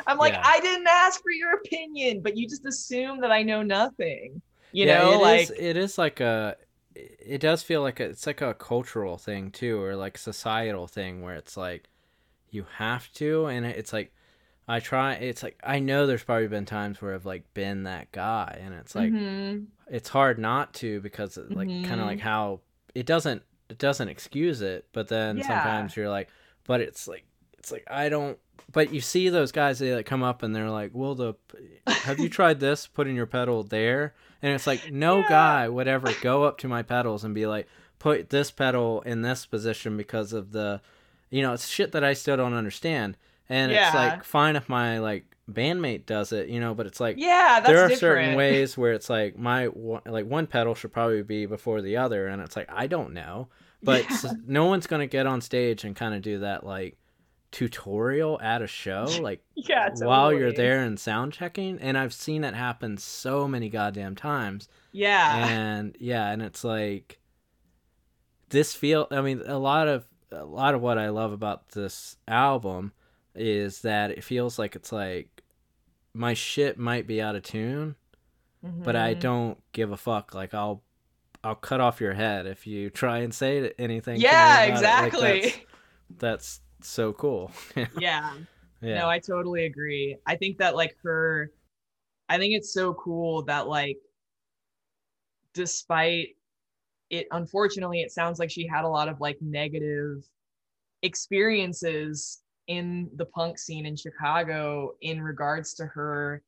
i'm like Yeah. i didn't ask for your opinion but you just assume that i know nothing you yeah. know it like is- it is like a. It does feel like a, it's like a cultural thing too, or like societal thing where it's like you have to, and it's like I try. It's like I know there's probably been times where I've like been that guy, and it's like mhm. it's hard not to because it, like kind Mhm. of like how it doesn't it doesn't excuse it but then Yeah. sometimes you're like but it's like it's like i don't but you see those guys they like come up and they're like well the have you tried this putting your pedal there and it's like no Yeah. guy would ever go up to my pedals and be like put this pedal in this position because of the you know it's shit that i still don't understand and it's like fine if my like bandmate does it you know but it's like yeah that's there are different. certain ways where it's like my one- like one pedal should probably be before the other and it's like i don't know but Yeah. no one's gonna get on stage and kind of do that like tutorial at a show like yeah while you're there and sound checking and i've seen it happen so many goddamn times. Yeah. And yeah and it's like this feel i mean a lot of a lot of what i love about this album is that it feels like it's like my shit might be out of tune but i Mhm. don't give a fuck. Like i'll i'll cut off your head if you try and say anything yeah it. Like, exactly. that's, that's so cool yeah yeah No, I totally agree. I think that like her, I think it's so cool that like, despite it, unfortunately, it sounds like she had a lot of like negative experiences in the punk scene in Chicago in regards to her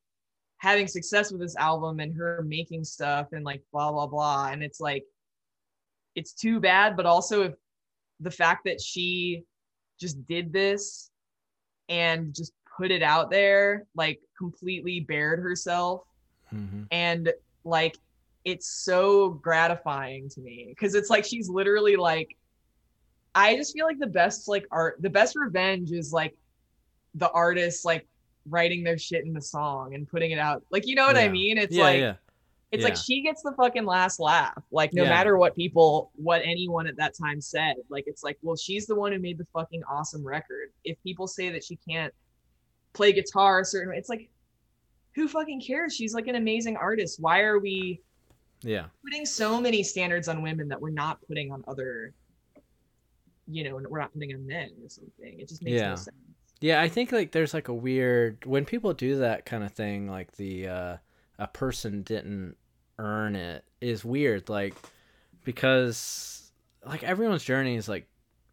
having success with this album and her making stuff and like blah blah blah. And it's like, it's too bad, but also if the fact that she just did this and just put it out there, like completely bared herself. hmm And like, it's so gratifying to me because it's like she's literally like I just feel like the best like art, the best revenge is like the artist like writing their shit in the song and putting it out. Like you know what I mean? It's yeah, like yeah. It's like she gets the fucking last laugh. Like no Yeah. matter what people, what anyone at that time said, like it's like, well, she's the one who made the fucking awesome record. If people say that she can't play guitar a certain way, it's like, who fucking cares? She's like an amazing artist. Why are we Yeah. putting so many standards on women that we're not putting on other, you know, we're not putting on men or something? It just makes Yeah. no sense. Yeah, I think like there's like a weird when people do that kind of thing, like the uh a person didn't earn it is weird, like because like everyone's journey is like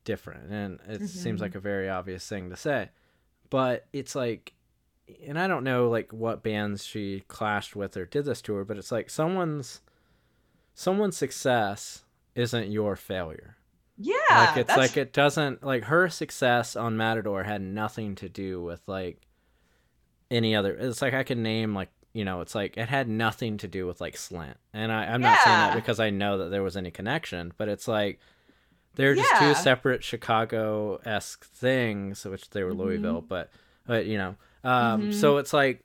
different and it seems Mhm. like a very obvious thing to say. But it's like and I don't know like what bands she clashed with or did this to her, but it's like someone's someone's success isn't your failure Yeah, like it's that's like it doesn't like her success on matador had nothing to do with like any other it's like i can name like you know it's like it had nothing to do with like Slint and I, i'm not saying that because i know that there was any connection but it's like they're just two separate chicago-esque things which they were Mhm. louisville but but you know um Mhm. so it's like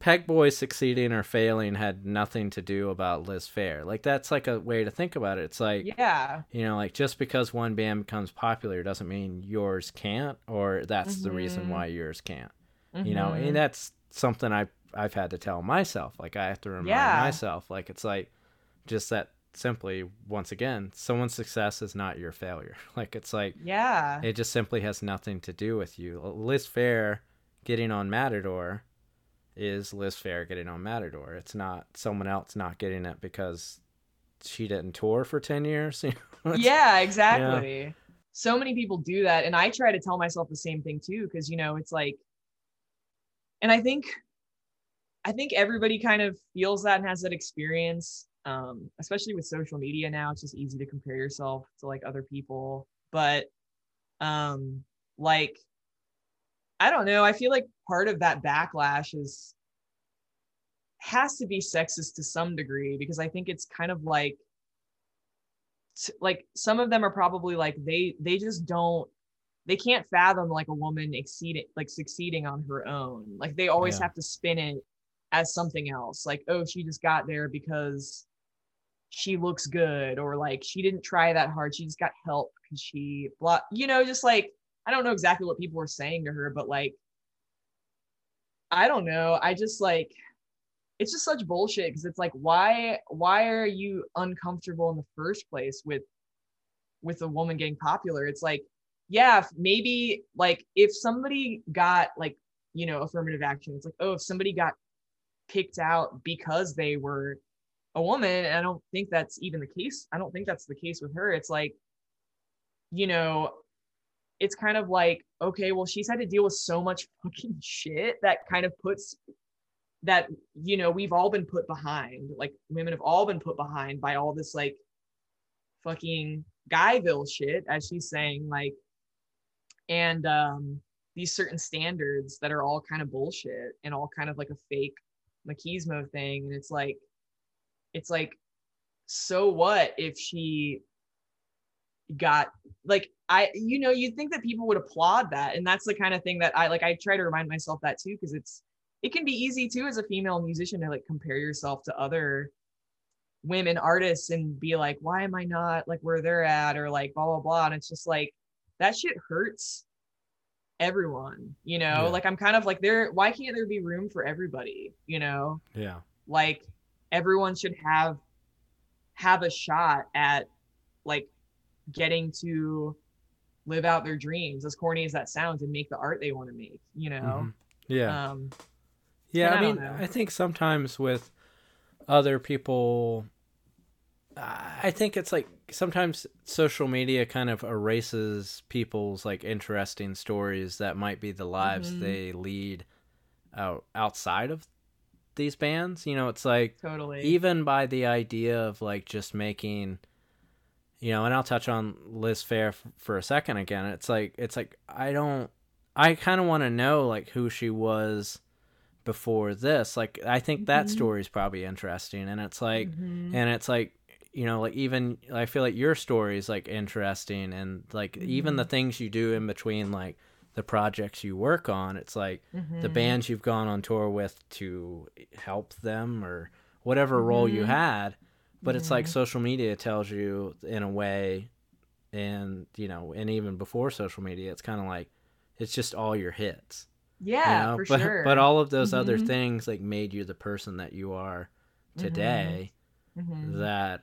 Pegboy succeeding or failing had nothing to do about Liz Phair. Like that's like a way to think about it. It's like yeah, you know like just because one band becomes popular doesn't mean yours can't or that's the reason Mhm. why yours can't you know and that's something i've i've had to tell myself like i have to remind Yeah. myself like it's like just that simply once again someone's success is not your failure like it's like yeah, it just simply has nothing to do with you liz phair getting on matador is liz phair getting on matador it's not someone else not getting it because she didn't tour for 10 years you know? Yeah, exactly. So many people do that, and I try to tell myself the same thing too, because you know it's like, and I think, I think everybody kind of feels that and has that experience, um, especially with social media now. It's just easy to compare yourself to like other people, but, um, like, I don't know. I feel like part of that backlash is has to be sexist to some degree because I think it's kind of like like some of them are probably like they they just don't they can't fathom like a woman exceeding like succeeding on her own. Like they always Yeah. have to spin it as something else. Like oh she just got there because she looks good or like she didn't try that hard. She just got help because she blah you know just like i don't know exactly what people were saying to her but like i don't know. I just like it's just such bullshit because it's like why why are you uncomfortable in the first place with with a woman getting popular? It's like yeah maybe like if somebody got like you know affirmative action it's like oh if somebody got picked out because they were a woman i don't think that's even the case i don't think that's the case with her it's like you know it's kind of like okay well she's had to deal with so much fucking shit that kind of puts that you know we've all been put behind like women have all been put behind by all this like fucking guyville shit as she's saying like and um these certain standards that are all kind of bullshit and all kind of like a fake machismo thing. And it's like it's like so what if she got like i you know you'd think that people would applaud that. And that's the kind of thing that i like i try to remind myself that too because it's it can be easy too as a female musician to like compare yourself to other women artists and be like why am i not like where they're at? or like blah blah blah. And it's just like that shit hurts everyone you know Yeah. like i'm kind of like there why can't there be room for everybody you know yeah like everyone should have have a shot at like getting to live out their dreams as corny as that sounds and make the art they want to make you know Mhm. yeah um Yeah, I I mean, know. I think sometimes with other people, I think it's like sometimes social media kind of erases people's like interesting stories that might be the lives Mhm. they lead out outside of these bands. You know, it's like totally even by the idea of like just making you know and i'll touch on liz phair f- for a second again it's like it's like i don't i kind of want to know like who she was before this like i think that Mhm. story is probably interesting and it's like Mhm. and it's like you know like even i feel like your story is like interesting and like even the things you do in between like the projects you work on it's like the Mhm. bands you've gone on tour with to help them or whatever role you Mhm. had but it's like Mhm. social media tells you in a way and you know and even before social media it's kind of like it's just all your hits you yeah, know? for but sure. but all of those other things like made you the person that you are today that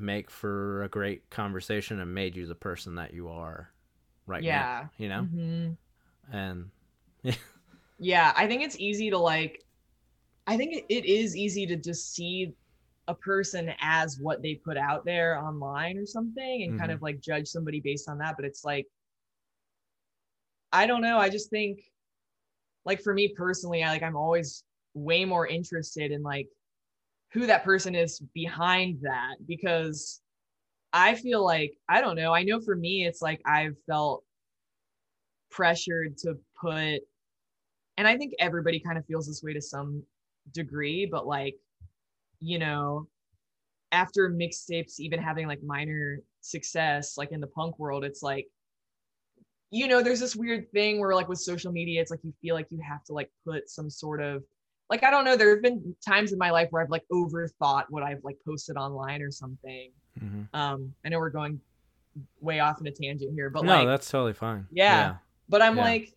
make for a great conversation and made you the person that you are right yeah. now you know Mhm. and Yeah, yeah I think it's easy to like I think it, is easy to just see a person as what they put out there online or something and kind Mhm. of like judge somebody based on that, but it's like I don't know, I just think like for me personally, I like I'm always way more interested in like who that person is behind that because I feel like I don't know, I know for me it's like I've felt pressured to put and I think everybody kind of feels this way to some degree, but like, you know, after mixtapes even having like minor success, like in the punk world, it's like, you know, there's this weird thing where like with social media, it's like you feel like you have to like put some sort of like I don't know, there have been times in my life where I've like overthought what I've like posted online or something. mhm. Um, I know we're going way off in a tangent here, but no like that's totally fine Yeah. but i'm Yeah. like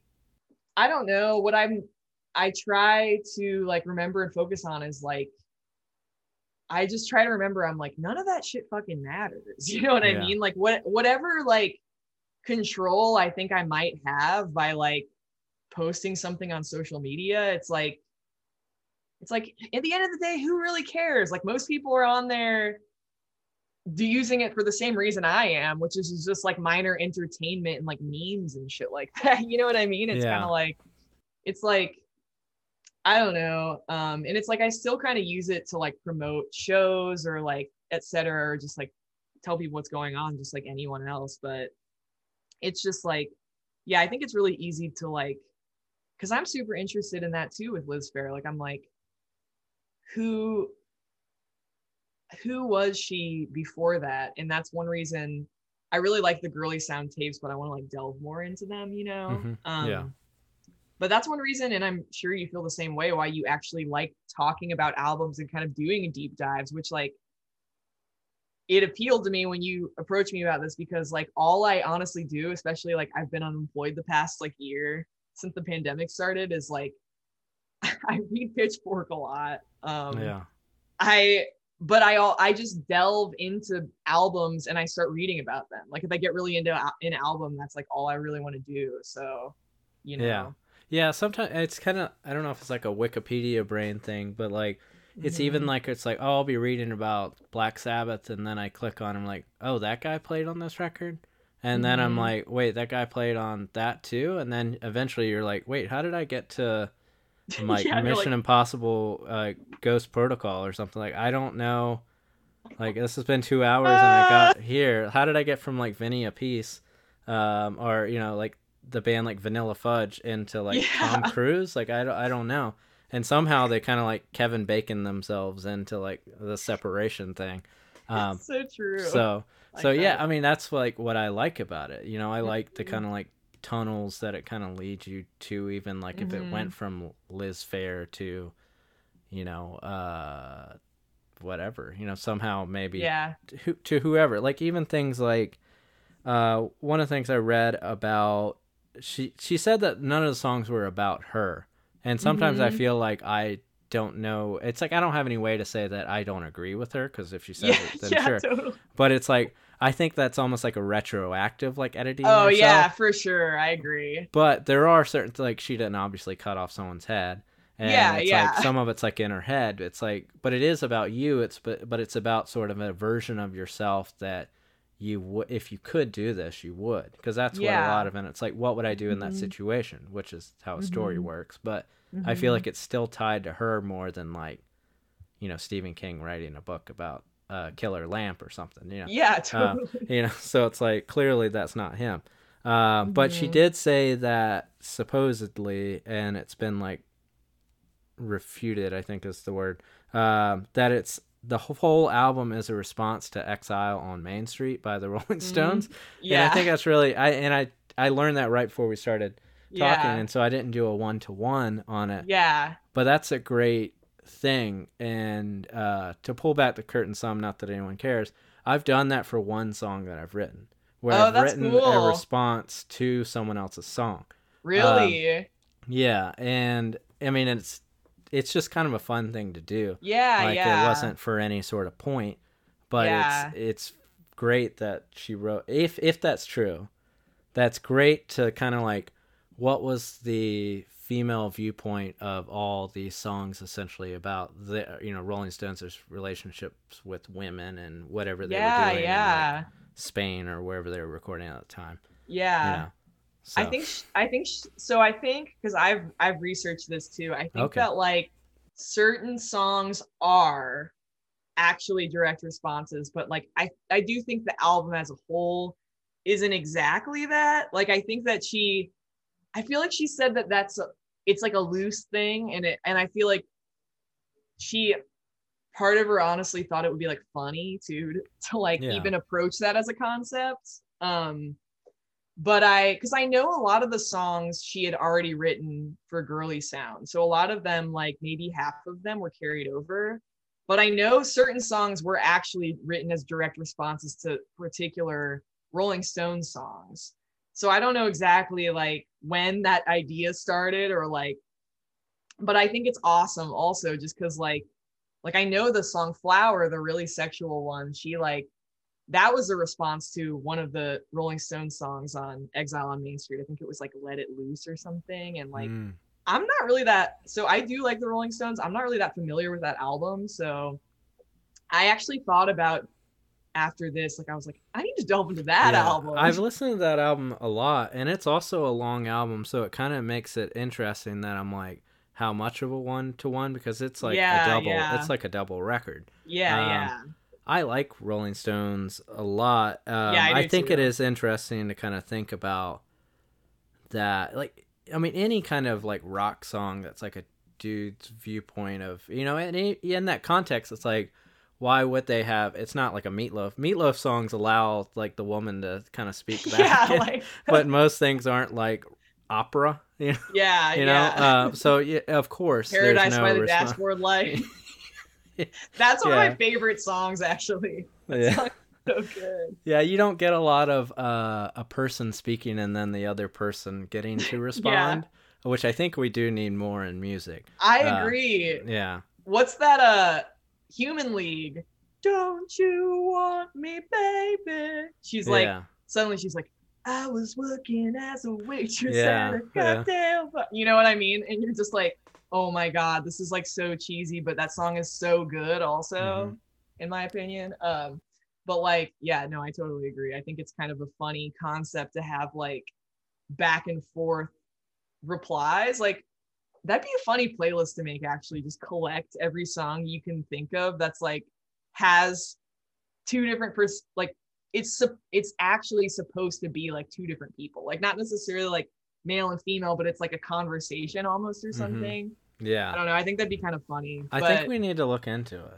i don't know what i'm i try to like remember and focus on is like i just try to remember i'm like none of that shit fucking matters you know what Yeah. i mean like what whatever like control i think i might have by like posting something on social media it's like it's like at the end of the day who really cares like most people are on there do using it for the same reason I am, which is just like minor entertainment and like memes and shit like that. You know what I mean? It's Yeah. kind of like it's like I don't know. Um, and it's like I still kind of use it to like promote shows or like etc or just like tell people what's going on, just like anyone else. But it's just like, yeah, I think it's really easy to like because I'm super interested in that too with Liz Phair. Like I'm like, who who was she before that? And that's one reason I really like the girly sound tapes, but I want to like delve more into them, you know? Mhm. Um, Yeah. But that's one reason, and I'm sure you feel the same way, why you actually like talking about albums and kind of doing deep dives, which like it appealed to me when you approached me about this because like all I honestly do, especially like I've been unemployed the past like year since the pandemic started, is like I read Pitchfork a lot. Um, yeah I but I all I just delve into albums and I start reading about them. Like if I get really into an album, that's like all I really want to do. So, you know. Yeah. yeah sometimes it's kind of i don't know if it's like a wikipedia brain thing but like it's even Mhm. like it's like oh i'll be reading about black sabbath and then i click on i'm like oh that guy played on this record and then i'm Mhm. like wait that guy played on that too and then eventually you're like wait how did i get to like Yeah, mission like- impossible uh, ghost protocol or something like i don't know. Like this has been two hours and i got here. How did i get from like Vinny Appice um or you know like the band like vanilla fudge into like tom cruise? Like i don't, I don't know. And somehow they kind of like kevin bacon themselves into like the separation thing. Um so true. so Like so yeah i mean that's like what i like about it. You know i like the kind of like tunnels that it kind of leads you to even like if it went from liz phair to you know uh whatever you know somehow maybe yeah. to, to whoever like even things like uh one of the things i read about she she said that none of the songs were about her and sometimes i Mhm. feel like i don't know it's like i don't have any way to say that i don't agree with her because if she says Yeah, it then yeah, sure totally. but it's like i think that's almost like a retroactive like editing Oh herself. yeah, for sure. I agree. but there are certain like she didn't obviously cut off someone's head and Yeah, it's yeah. like some of it's like in her head it's like but it is about you it's but but it's about sort of a version of yourself that you would if you could do this you would because that's what a lot of it it's like what would i do in that Mhm. situation which is how a story Mhm. works but i feel Mhm. like it's still tied to her more than like you know stephen king writing a book about a killer lamp or something you know Yeah, Uh, totally. you know so it's like clearly that's not him uh, but she did say that supposedly and it's been like refuted i think is the word um, that it's the whole album is a response to Exile on Main Street by the Rolling Stones. Mm-hmm. Yeah. And I think that's really I and I I learned that right before we started talking yeah. and so I didn't do a one to one on it. yeah. But that's a great thing and uh to pull back the curtain some not that anyone cares. I've done that for one song that I've written where Oh, I've written cool. a response to someone else's song. Really? Yeah, and I mean it's it's just kind of a fun thing to do. yeah, like yeah. it wasn't for any sort of point, but Yeah. it's it's great that she wrote if if that's true. That's great to kind of like what was the female viewpoint of all these songs essentially about the you know Rolling Stones' relationships with women and whatever they yeah, were doing in like, yeah. Spain or wherever they were recording at the time. Yeah. you know? I think sh- I think sh- so. I think because I've I've researched this too. I think Okay. that like certain songs are actually direct responses, but like I I do think the album as a whole isn't exactly that. Like I think that she, I feel like she said that that's a, it's like a loose thing, and it and I feel like she part of her honestly thought it would be like funny too to, to like Yeah. even approach that as a concept. Um but I, because I know a lot of the songs she had already written for Girly Sound. So a lot of them, like maybe half of them were carried over. But I know certain songs were actually written as direct responses to particular Rolling Stones songs. So I don't know exactly like when that idea started or like, but I think it's awesome also just because like, like I know the song Flower, the really sexual one, she like that was a response to one of the Rolling Stones songs on Exile on Main Street. I think it was like Let It Loose or something. And like, Mm. I'm not really that, so I do like the Rolling Stones. I'm not really that familiar with that album. So I actually thought about after this, like, I was like, I need to delve into that Yeah, album. I've listened to that album a lot, and it's also a long album, so it kind of makes it interesting that I'm like, how much of a one to one because it's like Yeah, a double. yeah. It's like a double record. yeah, um, yeah. I like Rolling Stones a lot. Um, Yeah, I I, think too. it is interesting to kind of think about that. Like, I mean, any kind of like rock song that's like a dude's viewpoint of, you know, and in that context, it's like, why would they have? It's not like a Meatloaf. Meatloaf songs allow like the woman to kind of speak back, Yeah, like, but most things aren't like opera. You know, yeah, you know. yeah. Uh, so yeah, of course, Paradise no by the respon- Dashboard Light. That's one of my favorite songs, actually. Yeah. So good. Yeah, you don't get a lot of uh, a person speaking and then the other person getting to respond, which I think we do need more in music. I Uh, agree. Yeah. What's that? Uh, Human League. Don't you want me, baby? She's like, yeah. suddenly she's like, I was working as a waitress Yeah, at a cocktail bar. You know what I mean? And you're just like, oh my god, this is like so cheesy, but that song is so good, also, Mhm. in my opinion. Um, but like, yeah, no, I totally agree. I think it's kind of a funny concept to have like back and forth replies. Like, that'd be a funny playlist to make. Actually, just collect every song you can think of that's like has two different pers- like it's it's actually supposed to be like two different people like not necessarily like male and female but it's like a conversation almost or Mhm. yeah i don't know i think that'd be kind of funny I think we need to look into it.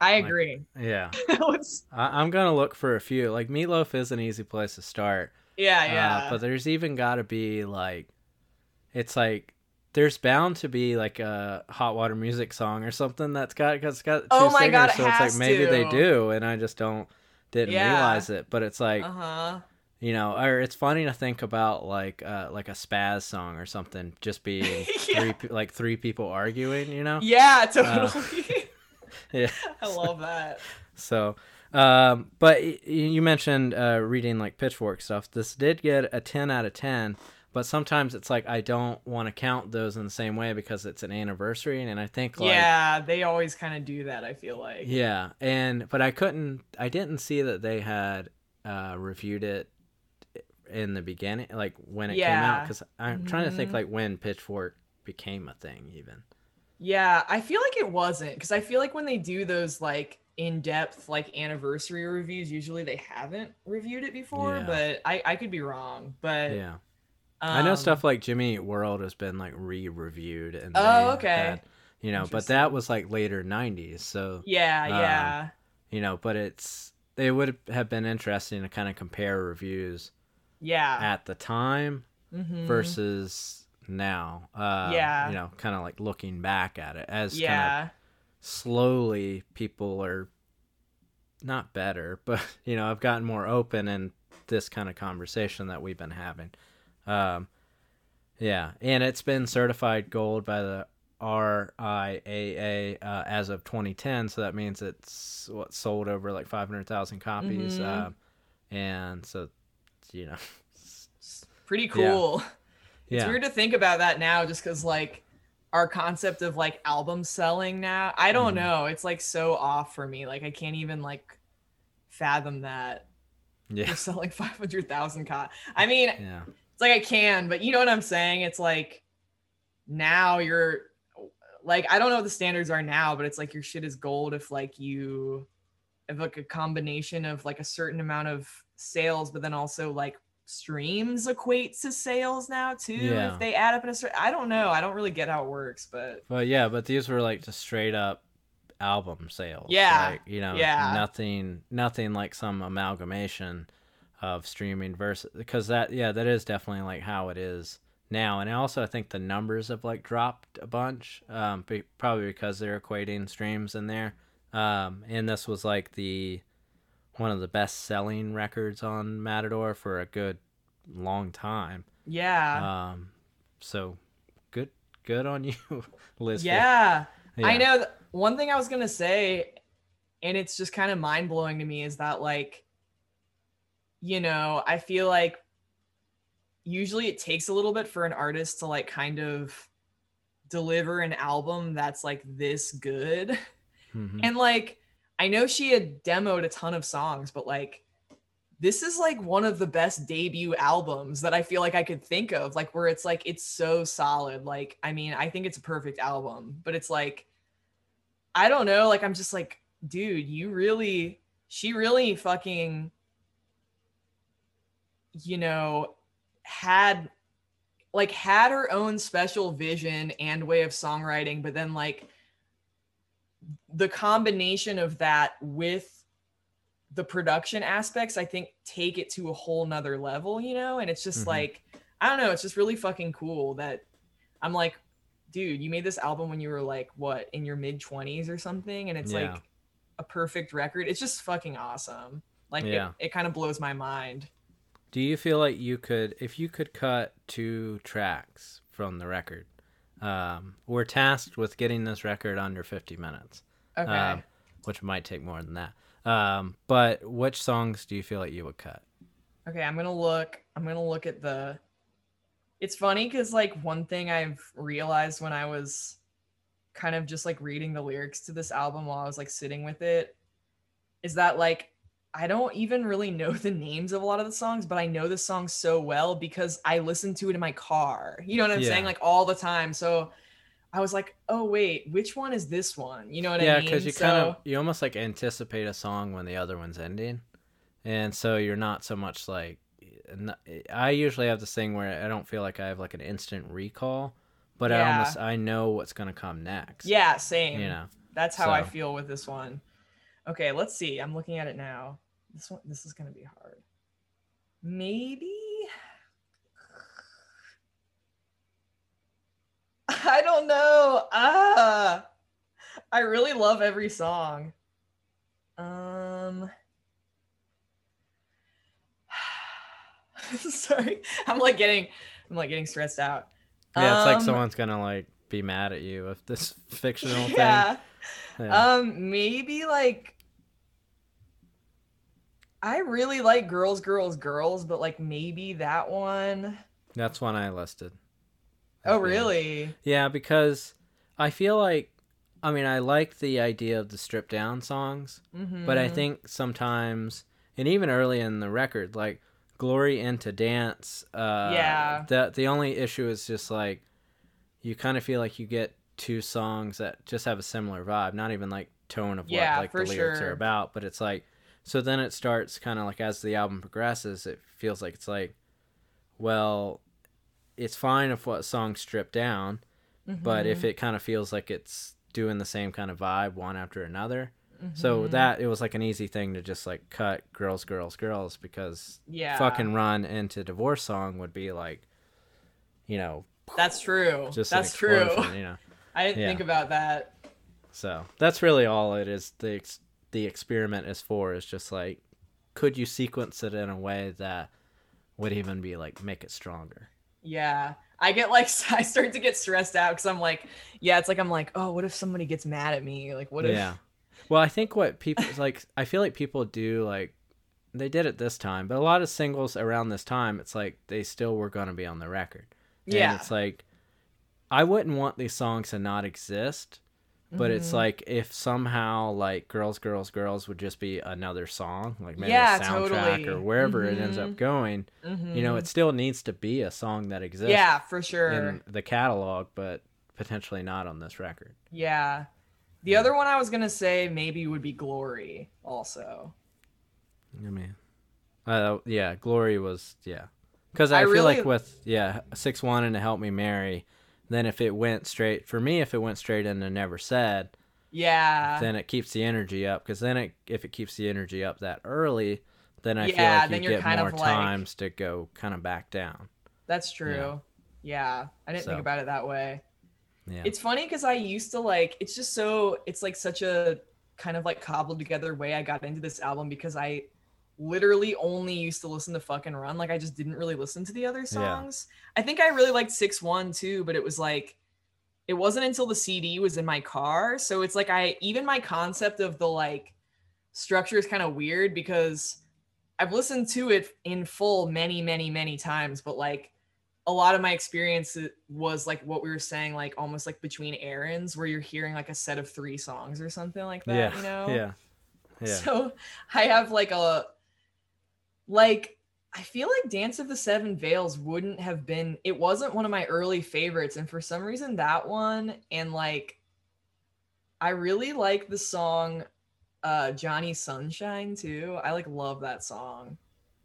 i like- agree Yeah. Let's- I- I'm going to look for a few. Like, Meatloaf is an easy place to start. yeah uh, yeah but there's even got to be, like, it's like, there's bound to be like a hot water music song or something that's got cause it's got two Oh my singers, God, it so it's like maybe they do, and I just don't didn't Yeah. realize it. But it's like uh-huh. you know or it's funny to think about like uh like a spaz song or something just being Yeah. three like three people arguing you know? Yeah totally. Yeah. I love that. So um but y- you mentioned uh reading like pitchfork stuff. This did get a 10 out of 10 but sometimes it's like i don't want to count those in the same way because it's an anniversary and i think like yeah they always kind of do that i feel like yeah and but i couldn't i didn't see that they had uh reviewed it in the beginning like when it came out Yeah. because i'm trying to think Mhm. like when pitchfork became a thing even Yeah, I feel like it wasn't because I feel like when they do those like in-depth like anniversary reviews, usually they haven't reviewed it before, Yeah. but I I could be wrong. But yeah i know um, stuff like jimmy Eat world has been like re-reviewed and Oh, okay. had- you know, but that was like later '90s, so Yeah, Um, yeah. you know, but it's it would have been interesting to kind of compare reviews yeah. at the time Mhm. versus now. Uh, Yeah. you know, kind of like looking back at it as kind of yeah. slowly people are not better, but you know, I've gotten more open in this kind of conversation that we've been having. Um, yeah, and it's been certified gold by the RIAA uh, as of 2010, so that means it's what sold over like 500,000 copies, Mhm. uh, and so you know, Pretty Yeah. cool. It's yeah, weird to think about that now just because like our concept of like album selling now, I don't Mhm. know. It's like so off for me. Like I can't even like fathom that yeah, you're selling 500,000 co I mean, yeah, it's like I can, but you know what I'm saying? It's like now you're like I don't know what the standards are now, but it's like your shit is gold if like you have like a combination of like a certain amount of sales, but then also like streams equates to sales now too. Yeah. If they add up in a certain I don't know. I don't really get how it works, but but yeah, but these were like just straight up album sales. Yeah, like, you know, yeah. nothing, nothing like some amalgamation of streaming versus because that, yeah, that is definitely like how it is now. And also, I think the numbers have like dropped a bunch, um, be, probably because they're equating streams in there. Um, and this was like the one of the best selling records on Matador for a good long time. yeah. Um, so good, good on you, Liz. yeah. I know th- one thing I was gonna say, and it's just kind of mind blowing to me, is that like, you know, I feel like usually it takes a little bit for an artist to like kind of deliver an album that's like this good. Mhm. And like, I know she had demoed a ton of songs, but like, this is like one of the best debut albums that I feel like I could think of, like where it's like it's so solid. Like, I mean, I think it's a perfect album, but it's like, I don't know, like I'm just like, dude, you really, she really fucking, you know, had like had her own special vision and way of songwriting, but then like the combination of that with the production aspects, I think take it to a whole nother level, you know? And it's just Mhm. like, I don't know, it's just really fucking cool that I'm like, dude, you made this album when you were like, what, in your mid 20s or something? And it's Yeah. like a perfect record. It's just fucking awesome. Like, Yeah. it, it kind of blows my mind. Do you feel like you could, if you could cut two tracks from the record, um, we're tasked with getting this record under 50 minutes, Okay. um, which might take more than that. Um, but which songs do you feel like you would cut? Okay, I'm gonna look. I'm gonna look at the. It's funny because like one thing I've realized when I was kind of just like reading the lyrics to this album while I was like sitting with it is that like I don't even really know the names of a lot of the songs, but I know the song so well because I listen to it in my car. You know what I'm Yeah. saying? Like all the time. So I was like, oh wait, which one is this one? You know what yeah, I mean? Yeah, because you So- kind of, you almost like anticipate a song when the other one's ending. And so you're not so much like, eh, I usually have this thing where I don't feel like I have like an instant recall, but I almost, I know what's going to come next. Yeah, same. You know? That's how I feel with this one. Okay, let's see. I'm looking at it now. This one this is gonna be hard. Maybe I don't know. Ah I really love every song. Um sorry. I'm like getting I'm like getting stressed out. Yeah, it's like Um, someone's gonna like be mad at you if this fictional yeah. thing. Yeah. Um, maybe like I really like girls, girls, girls, but like maybe that one. That's one I listed. Oh, Yeah. really? Yeah, because I feel like, I mean, I like the idea of the stripped down songs, Mm-hmm. but I think sometimes, and even early in the record, like "Glory into Dance," uh, Yeah. the the only issue is just like you kind of feel like you get two songs that just have a similar vibe, not even like tone of what like the lyrics sure. are about, but it's like so then it starts kind of like as the album progresses, it feels like it's like, well, it's fine if what song's stripped down, but if Mhm. it kind of feels like it's doing the same kind of vibe one after another, so Mhm. that it was like an easy thing to just like cut girls, girls, girls because yeah, fucking run into divorce song would be like, you know, that's true. just that's true. you know. I didn't Yeah. think about that. So that's really all it is. The ex- the experiment is for is just like, could you sequence it in a way that would even be like make it stronger? Yeah. I get like I start to get stressed out because I'm like, yeah, it's like I'm like, oh, what if somebody gets mad at me? Like, what if? Yeah. Well, I think what people is like, I feel like people do like, they did it this time, but a lot of singles around this time, it's like they still were going to be on the record. And Yeah. it's like, I wouldn't want these songs to not exist, but it's Mhm. like if somehow like Girls, Girls, Girls would just be another song, like maybe Yeah, a soundtrack or totally. wherever it ends up Mhm. going, you know, it still needs to be a song that exists yeah, for sure. in the catalog, but potentially not on this record. Yeah. The other one I was gonna say maybe would be Glory also. I mean, uh, yeah, Glory was yeah, because I I, feel really- like with yeah six one and to Help Me Mary, then if it went straight for me, if it went straight into Never Said, Yeah. then it keeps the energy up. Because then it if it keeps the energy up that early, then I Yeah, feel like you get more of like- times to go kind of back down. That's true. Yeah. I didn't So. think about it that way. Yeah, It's funny because I used to like it's just so it's like such a kind of like cobbled together way I got into this album because I literally only used to listen to fucking run. Like I just didn't really listen to the other songs. I think I really liked six one too, but it was like it wasn't until the CD was in my car. So it's like I even my concept of the like structure is kind of weird because I've listened to it in full many, many, many times, but like a lot of my experience was like what we were saying, like almost like between errands, where you're hearing like a set of three songs or something like that. yeah, You know? yeah, yeah. So I have like a like I feel like Dance of the Seven Veils wouldn't have been it wasn't one of my early favorites and for some reason that one and like I really like the song uh Johnny Sunshine too. I like love that song.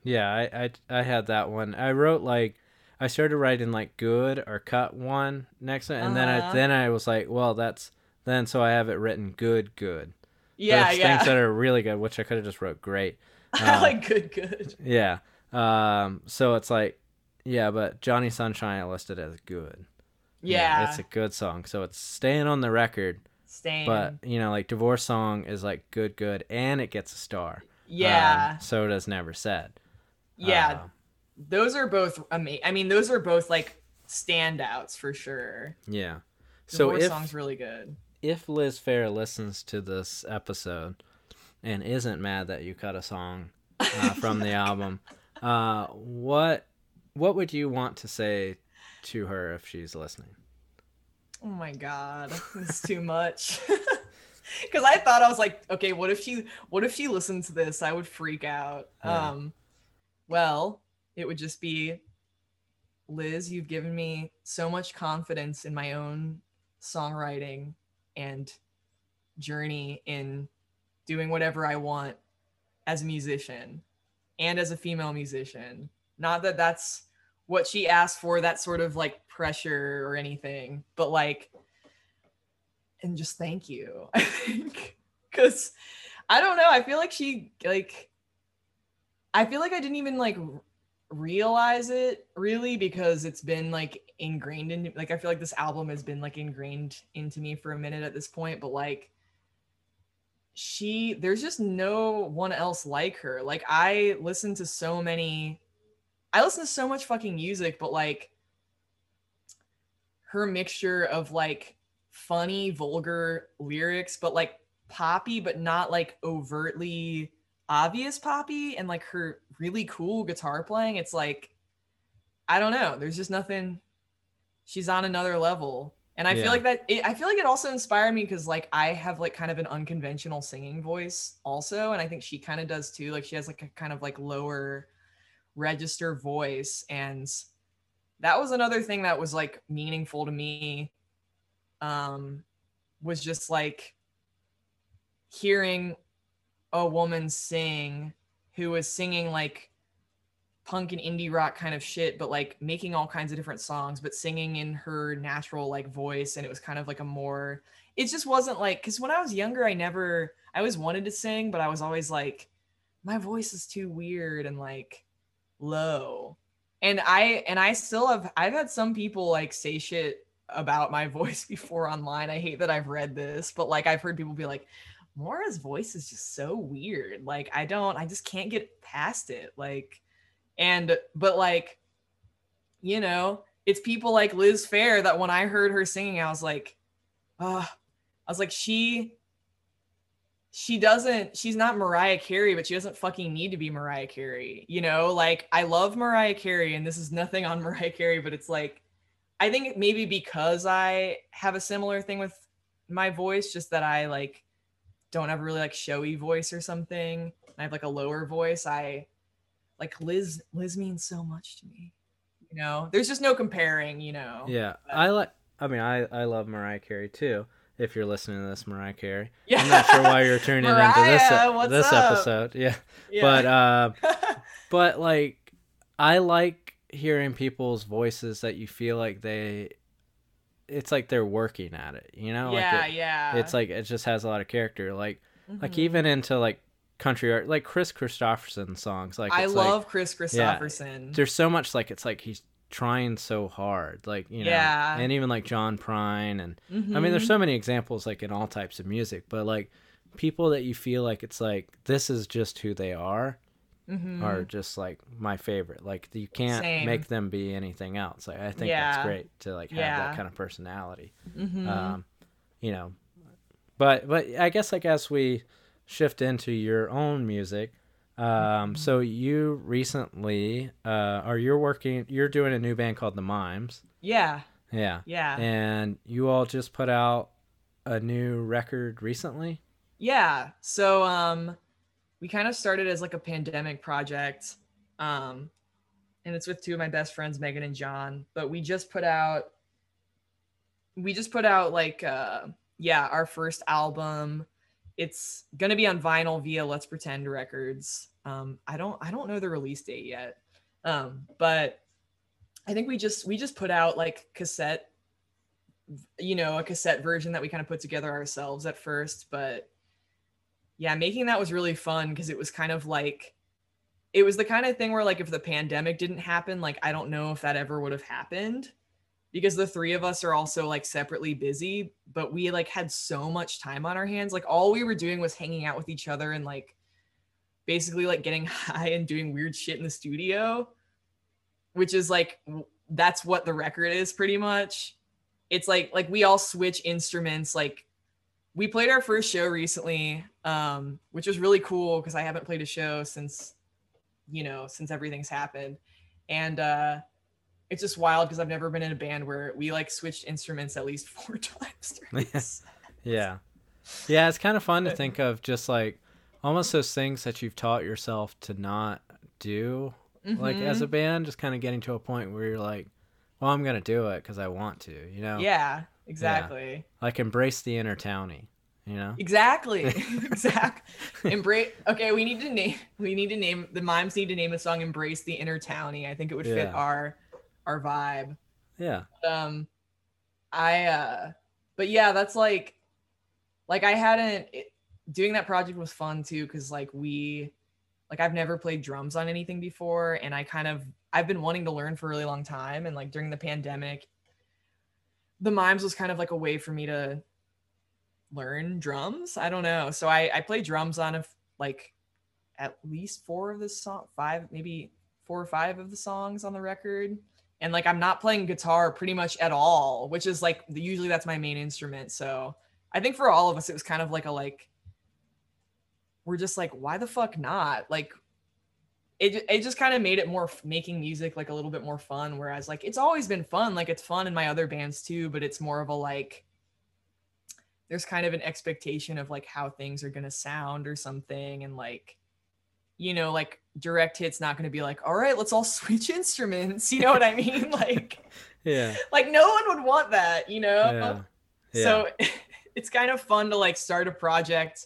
Yeah, I, I I had that one. I wrote like I started writing like good or cut one next to it, and then I Uh-huh. then I was like, well, that's then so I have it written good good. Yeah, yeah. Things that are really good, which I could have just wrote great. I uh, like good good. Yeah. Um. So it's like, yeah, but Johnny Sunshine I listed as good. Yeah. it's a good song. So it's staying on the record, Stain. but you know, like divorce song is like good, good, and it gets a star. yeah. Um, so does never said. yeah. Uh, those are both amazing. I mean, those are both like standouts for sure. yeah. So Divorce if song's really good. if Liz Phair listens to this episode and isn't mad that you cut a song uh, from the album, uh, what what would you want to say to her if she's listening? Oh my god, it's too much. Because I thought I was like, okay, what if she, what if she listened to this? I would freak out. Yeah. Um, well, it would just be, Liz, you've given me so much confidence in my own songwriting and journey in doing whatever I want as a musician and as a female musician. Not that that's what she asked for, that sort of like pressure or anything, but like, and just thank you. I think because I don't know. I feel like she like, I feel like I didn't even like realize it really because it's been like ingrained in like I feel like this album has been like ingrained into me for a minute at this point, but like she there's just no one else like her. Like I listen to so many I listen to so much fucking music, but like her mixture of like funny, vulgar lyrics, but like poppy, but not like overtly obvious poppy, and like her really cool guitar playing. It's like, I don't know. There's just nothing. She's on another level. And I Yeah. feel like that, it, I feel like it also inspired me because like I have like kind of an unconventional singing voice also. And I think she kind of does too. Like she has like a kind of like lower register voice. And that was another thing that was like meaningful to me um was just like hearing a woman sing who was singing like punk and indie rock kind of shit, but like making all kinds of different songs, but singing in her natural like voice. And it was kind of like a more, it just wasn't like, cause when I was younger, I never, I always wanted to sing, but I was always like, my voice is too weird and like low. And I, and I still have, I've had some people like say shit about my voice before online. I hate that I've read this, but like I've heard people be like, Maura's voice is just so weird. Like I don't, I just can't get past it. Like, and but like, you know, it's people like Liz Phair that when I heard her singing, I was like, uh, I was like, she she doesn't she's not Mariah Carey, but she doesn't fucking need to be Mariah Carey. You know, like I love Mariah Carey, and this is nothing on Mariah Carey, but it's like I think maybe because I have a similar thing with my voice, just that I like don't have a really like showy voice or something. I have like a lower voice. I like Liz. Liz means so much to me. You know, there's just no comparing. You know. Yeah, I like. I mean, I I love Mariah Carey too. If you're listening to this, Mariah Carey, Yeah. I'm not sure why you're tuning into this this up? episode. Yeah, Yeah. but uh, but like, I like hearing people's voices that you feel like they. It's like they're working at it, you know. yeah, like it- yeah. It's like it just has a lot of character. Like like Mhm. even into like country art, like Kris Kristofferson songs. Like I it's like- love Kris Kristofferson. there's so much like it's like he's trying so hard like you know Yeah. and even like john prine and i mean there's so many examples like in all types of music but like people that you feel like it's like this is just who they are Mhm. are just like my favorite like you can't Same. make them be anything else like i think Yeah. that's great to like have Yeah. that kind of personality Mhm. um you know but but i guess like as we shift into your own music um so you recently uh or you're working you're doing a new band called the mimes yeah, yeah yeah, and you all just put out a new record recently yeah. So um, we kind of started as like a pandemic project, um, and it's with two of my best friends, Megan and John. But we just put out, we just put out like uh, yeah, our first album. It's gonna be on vinyl via Let's Pretend Records. Um, I don't I don't know the release date yet, um, but I think we just we just put out like cassette, you know, a cassette version that we kind of put together ourselves at first. But yeah, making that was really fun because it was kind of like it was the kind of thing where like if the pandemic didn't happen, like I don't know if that ever would have happened because the three of us are also like separately busy, but we like had so much time on our hands. Like all we were doing was hanging out with each other and like basically like getting high and doing weird shit in the studio, which is like that's what the record is pretty much. It's like like we all switch instruments like we played our first show recently um which was really cool because I haven't played a show since you know since everything's happened and uh it's just wild because I've never been in a band where we like switched instruments at least four times during this. yeah. Yeah it's kind of fun to think of just like almost those things that you've taught yourself to not do like as a Mhm. band just kind of getting to a point where you're like well i'm gonna do it because i want to you know? Yeah exactly. Like embrace the inner townie you know? Exactly. Exactly embrace okay we need to name we need to name the mimes need to name a song embrace the inner townie. I think it would fit our our vibe. Yeah. Um i uh but yeah that's like like i hadn't it, doing that project was fun too because like we like i've never played drums on anything before and i kind of i've been wanting to learn for a really long time and like during the pandemic the mimes was kind of like a way for me to learn drums. I don't know. So i i play drums on a like at least four of the song five maybe four or five of the songs on the record and like i'm not playing guitar pretty much at all which is like usually that's my main instrument so i think for all of us it was kind of like a like we're just like why the fuck not? Like it, it just kind of made it more f- making music like a little bit more fun whereas like it's always been fun like it's fun in my other bands too but it's more of a like there's kind of an expectation of like how things are going to sound or something and like you know like direct hits not going to be like all right let's all switch instruments. You know what i mean? Like yeah. like no one would want that you know? Yeah. Yeah. So it's kind of fun to like start a project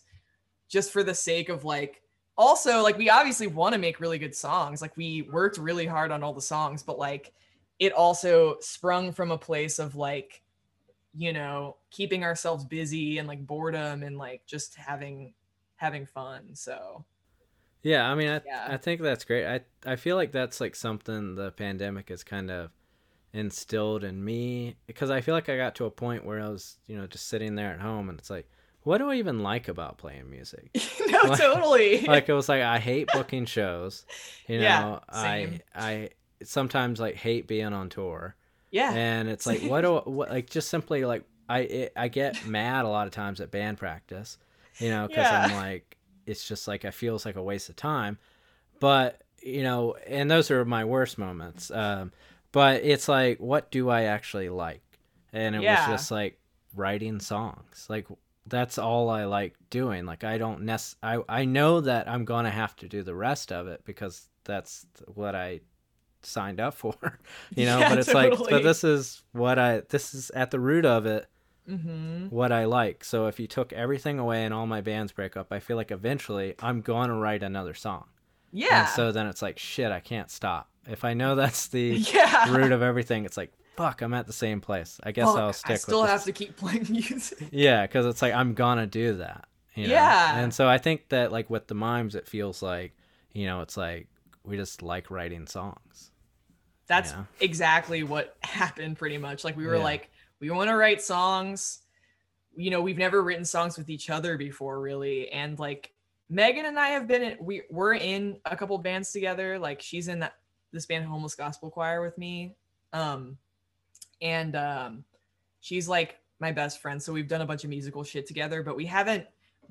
just for the sake of like also like we obviously want to make really good songs. Like we worked really hard on all the songs but like it also sprung from a place of like you know keeping ourselves busy and like boredom and like just having having fun so Yeah, I mean, I, Yeah. I think that's great. I I feel like that's like something the pandemic has kind of instilled in me because I feel like I got to a point where I was, you know, just sitting there at home and it's like, what do I even like about playing music? no Like- totally like it was like I hate booking shows. You know, Yeah, I. I sometimes like hate being on tour. yeah and it's like what do what like just simply like I it, I get mad a lot of times at band practice, you know, because I'm like it's just like it feels like a waste of time, but you know, and those are my worst moments. Um, but it's like what do I actually like, and it Yeah. was just like writing songs, like that's all I like doing. Like I don't nec- I I know that I'm gonna have to do the rest of it because that's what I signed up for you know Yeah, but it's like but this is what i this is at the root of it mm-hmm. what i like so if you took everything away and all my bands break up i feel like eventually i'm going to write another song yeah and so then it's like shit i can't stop if i know that's the yeah root of everything it's like fuck i'm at the same place i guess i'll stick i still have this. to keep playing music yeah because it's like i'm gonna do that you know? Yeah. and so i think that like with the mimes it feels like you know it's like we just like writing songs that's exactly what happened pretty much like we were Yeah. like we want to write songs. You know we've never written songs with each other before really. And like megan and i have been in we we're in a couple bands together. Like she's in that this band homeless gospel choir with me. Um and um she's like my best friend. So we've done a bunch of musical shit together but we haven't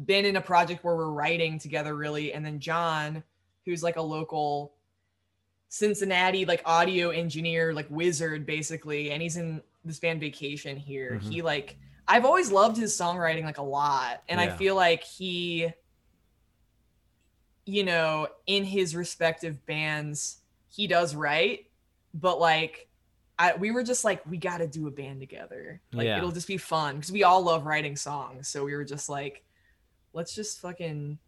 been in a project where we're writing together really. And then john who's like a local Cincinnati like audio engineer, like wizard basically, and he's in this band Vacation here. Mhm. He like I've always loved his songwriting like a lot, and I feel like he, you know, in his respective bands, he does write, but like. I, we were just like we got to do a band together like Yeah. it'll just be fun because we all love writing songs so we were just like let's just fucking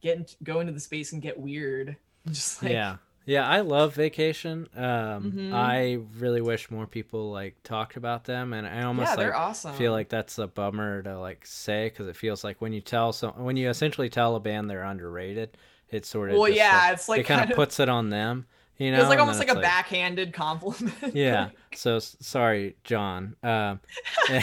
get in, go into the space and get weird just like yeah yeah i love vacation. Um Mhm. i really wish more people like talked about them and i almost yeah like awesome. feel like that's a bummer to like say because it feels like when you tell so when you essentially tell a band they're underrated it sort of well yeah like, it's like it kind kind of puts it on them you know it was like almost like a it's backhanded compliment yeah so sorry john um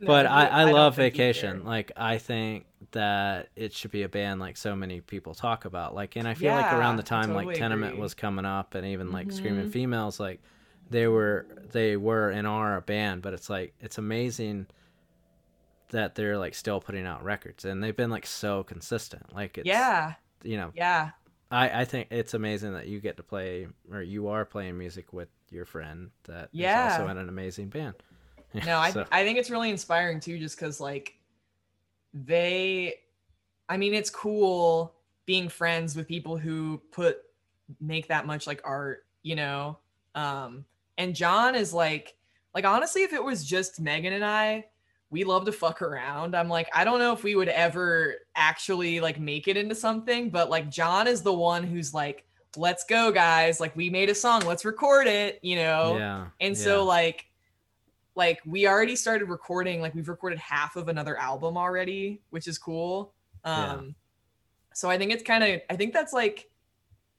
No, but I, I, don't love vacation like i think that it should be a band like so many people talk about like and i feel like around the Yeah, time like tenement agree. was coming up and even like screaming Mhm. females like they were they were and are a band but it's like it's amazing that they're like still putting out records and they've been like so consistent like it's yeah you know yeah i i think it's amazing that you get to play or you are playing music with your friend that Yeah. also in an amazing band no I, So- I think it's really inspiring too just because like they i mean it's cool being friends with people who put make that much like art you know? Um and john is like like honestly if it was just megan and i we love to fuck around. I'm like i don't know if we would ever actually like make it into something but like john is the one who's like let's go guys. Like we made a song. Let's record it you know? Yeah and yeah. so like like we already started recording like we've recorded half of another album already which is cool. Um Yeah. so i think it's kind of i think that's like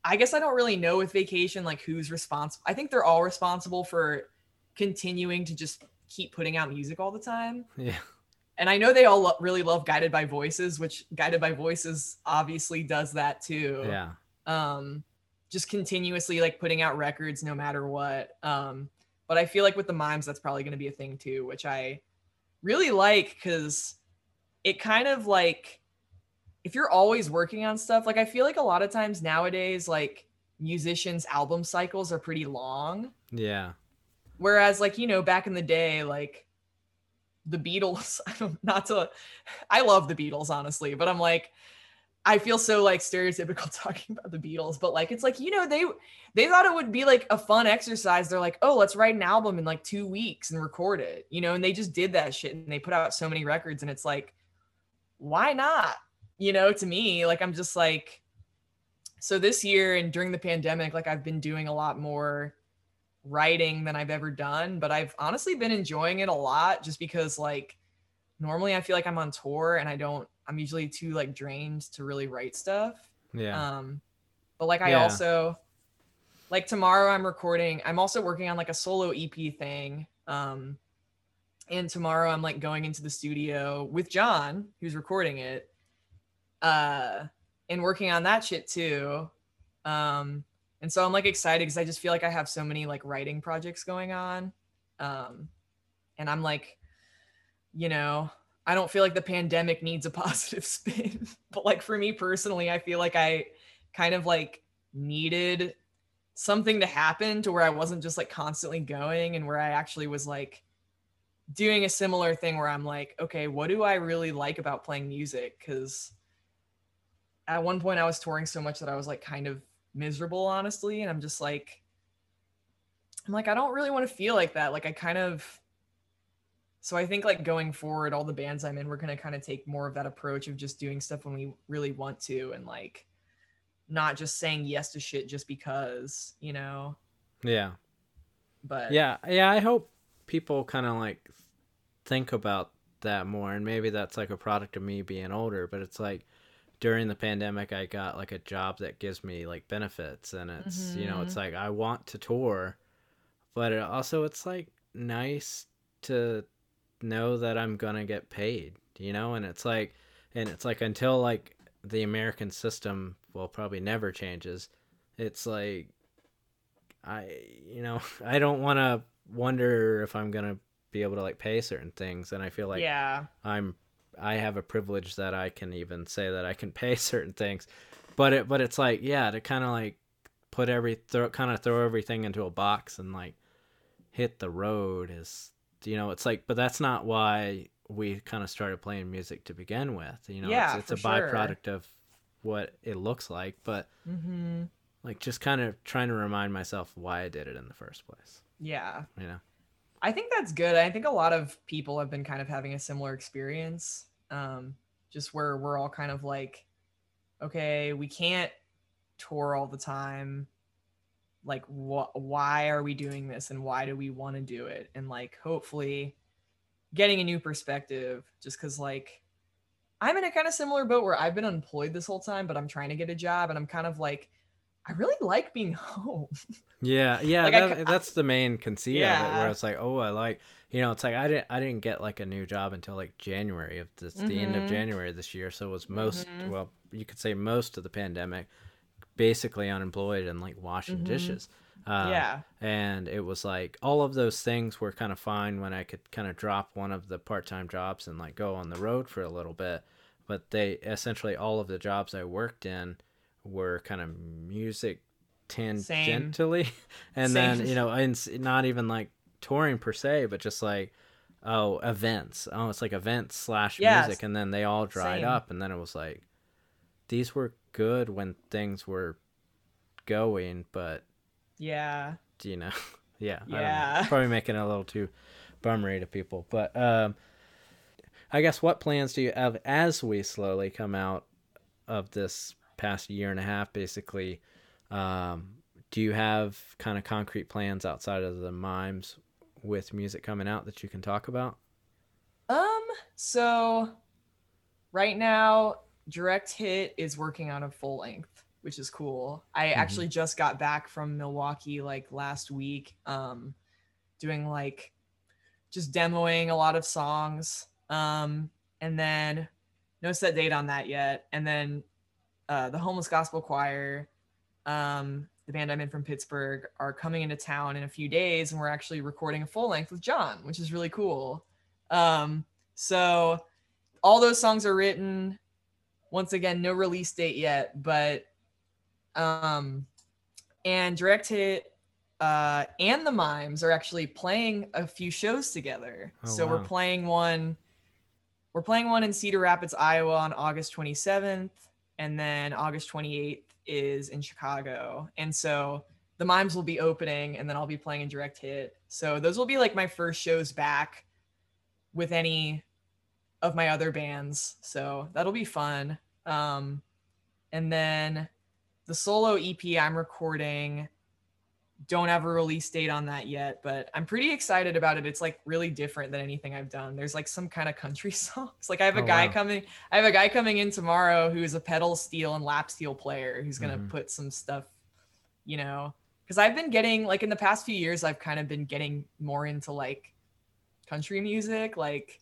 i guess i don't really know with vacation like who's responsible i think they're all responsible for continuing to just keep putting out music all the time. Yeah. And i know they all lo- really love guided by voices which guided by voices obviously does that too. Yeah. Um just continuously like putting out records no matter what. Um but i feel like with the mimes that's probably going to be a thing too which i really like because it kind of like if you're always working on stuff like i feel like a lot of times nowadays like musicians album cycles are pretty long. Yeah. Whereas like you know back in the day like the beatles I don't- not to i love the beatles honestly but i'm like i feel so like stereotypical talking about the beatles but like it's like you know they they thought it would be like a fun exercise. They're like oh let's write an album in like two weeks and record it you know and they just did that shit and they put out so many records and it's like why not? You know to me like i'm just like so this year and during the pandemic, like I've been doing a lot more writing than I've ever done, but I've honestly been enjoying it a lot just because like normally I feel like I'm on tour and I don't I'm usually too like drained to really write stuff. Yeah. Um but like I Yeah. also like tomorrow I'm recording I'm also working on like a solo EP thing. Um and tomorrow I'm like going into the studio with John who's recording it. Uh and working on that shit too. Um and so I'm like excited cuz I just feel like I have so many like writing projects going on. Um and I'm like you know, I don't feel like the pandemic needs a positive spin. but like for me personally, I feel like I kind of like needed something to happen to where I wasn't just like constantly going and where I actually was like doing a similar thing where I'm like, okay, what do I really like about playing music? Cuz at one point I was touring so much that I was like kind of miserable honestly and I'm just like I'm like I don't really want to feel like that. Like I kind of so I think like going forward, all the bands I'm in, we're gonna kind of take more of that approach of just doing stuff when we really want to, and like not just saying yes to shit just because, you know. yeah. But Yeah, yeah, I hope people kind of like think about that more and maybe that's like a product of me being older, but it's like during the pandemic I got like a job that gives me like benefits and it's, you know, it's mm-hmm. like I want to tour, but it also it's like nice to know that I'm going to get paid, you know, and it's like and it's like until like the American system well probably never changes, it's like I you know I don't want to wonder if I'm gonna be able to like pay certain things, and I feel like yeah, I'm I have a privilege that I can even say that I can pay certain things, but it but it's like yeah to kind of like put every throw kind of throw everything into a box and like hit the road is you know it's like but that's not why we kind of started playing music to begin with you know Yeah, it's, it's a for sure. byproduct of what it looks like but hmm like just kind of trying to remind myself why I did it in the first place. yeah. You know? I think that's good. I think a lot of people have been kind of having a similar experience. Um, just where we're all kind of like, okay, we can't tour all the time. Like, wh- why are we doing this and why do we want to do it? And like, hopefully, getting a new perspective just because, like, I'm in a kind of similar boat where I've been unemployed this whole time, but I'm trying to get a job and I'm kind of like, I really like being home. Yeah, yeah, Like, that, c- that's the main conceit of it. Where it's like, oh, I like, you know, it's like I didn't, I didn't get like a new job until like January of this, the end of Mhm. January this year. So it was most, Mhm. well, you could say most of the pandemic, basically unemployed and like washing Mhm. dishes. Uh, yeah. and it was like all of those things were kind of fine when I could kind of drop one of the part-time jobs and like go on the road for a little bit. But they essentially all of the jobs I worked in were kind of music tangentially, and then you know, and not even like touring per se, but just like oh events. Oh, it's like events slash Yes. music, and then they all dried Same. up, and then it was like these were good when things were going, but Yeah. Do you know yeah don't know. Yeah. probably making it a little too bummery to people but um i guess what plans do you have as we slowly come out of this past year and a half basically um do you have kind of concrete plans outside of the mimes with music coming out that you can talk about Um, so right now, Direct Hit is working on a full length, which is cool. I Mhm. actually just got back from Milwaukee like last week, um, doing like just demoing a lot of songs. Um, and then no set date on that yet. And then uh, the Homeless Gospel Choir, um, the band I'm in from Pittsburgh, are coming into town in a few days, and we're actually recording a full length with John, which is really cool. Um, so all those songs are written. Once again, no release date yet, but um, and Direct Hit uh, and the Mimes are actually playing a few shows together. Oh, so we're playing one. We're playing one in Cedar Rapids, Iowa, on August 27th, and then August 28th is in Chicago. And so the Mimes will be opening, and then I'll be playing in Direct Hit. So those will be like my first shows back with any of my other bands. So that'll be fun. Um, and then the solo EP I'm recording. Don't have a release date on that yet, but I'm pretty excited about it. It's like really different than anything I've done. There's like some kind of country songs. Like I have a Oh, guy wow. coming. I have a guy coming in tomorrow who is a pedal steel and lap steel player who's gonna Mhm. put some stuff, you know, because I've been getting like in the past few years I've kind of been getting more into like country music, like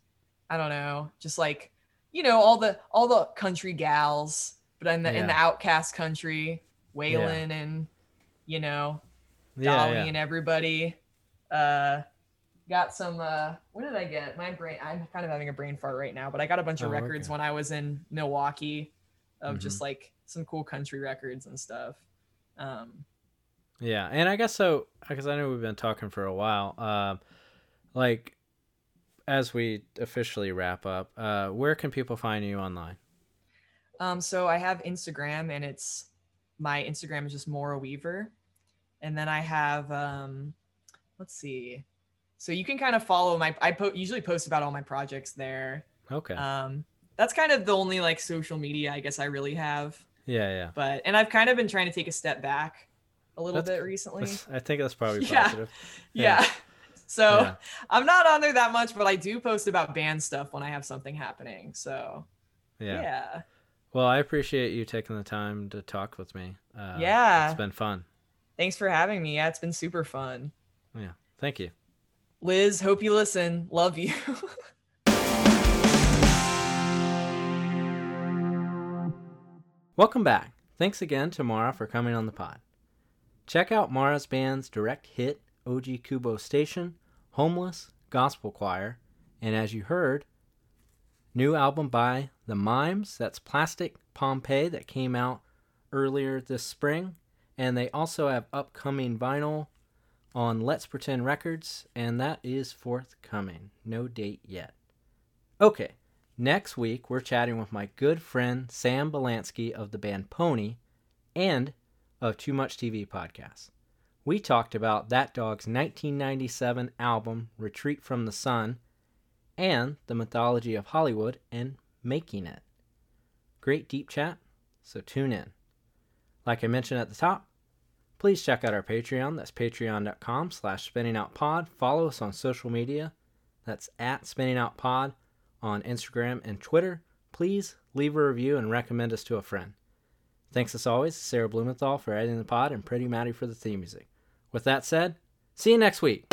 I don't know, just like you know all the all the country gals, but in the in the outcast country, Waylon and you know Yeah, Dolly yeah. and everybody. Uh, got some. Uh, what did I get? My brain. I'm kind of having a brain fart right now, but I got a bunch of Oh, records okay. when I was in Milwaukee, of Mhm. just like some cool country records and stuff. Um, Yeah, and I guess so because I know we've been talking for a while. Um, like as we officially wrap up, uh, where can people find you online? um, so I have Instagram, and it's my Instagram is just Maura Weaver, and then I have um, let's see. So you can kind of follow my. I po- usually post about all my projects there. Okay. Um, that's kind of the only like social media I guess I really have. yeah, yeah. But and I've kind of been trying to take a step back a little That's- bit recently. I think that's probably Yeah. positive. Yeah. So Yeah. I'm not on there that much, but I do post about band stuff when I have something happening. So Yeah. yeah. Well, I appreciate you taking the time to talk with me. Uh, Yeah. It's been fun. Thanks for having me. Yeah, it's been super fun. Yeah. Thank you. Liz, hope you listen. Love you. Welcome back. Thanks again to Maura for coming on the pod. Check out Maura's band's direct hit Ogikubo Station, Homeless, Gospel Choir, and as you heard, new album by The Mimes, that's Plastic Pompeii that came out earlier this spring, and they also have upcoming vinyl on Let's Pretend Records, and that is forthcoming. No date yet. Okay, Next week, we're chatting with my good friend Sam Bielanski of the band Pony and of Too Much TV podcast. We talked about that dog's 1997 album, Retreat from the Sun, and the mythology of Hollywood and making it. Great deep chat, so tune in. Like I mentioned at the top, please check out our Patreon. That's patreon.com slash spinningoutpod. Follow us on social media. That's at spinningoutpod on Instagram and Twitter. Please leave a review and recommend us to a friend. Thanks as always Sarah Blumenthal for editing the pod and Pretty Maddie for the theme music. With that said, see you next week.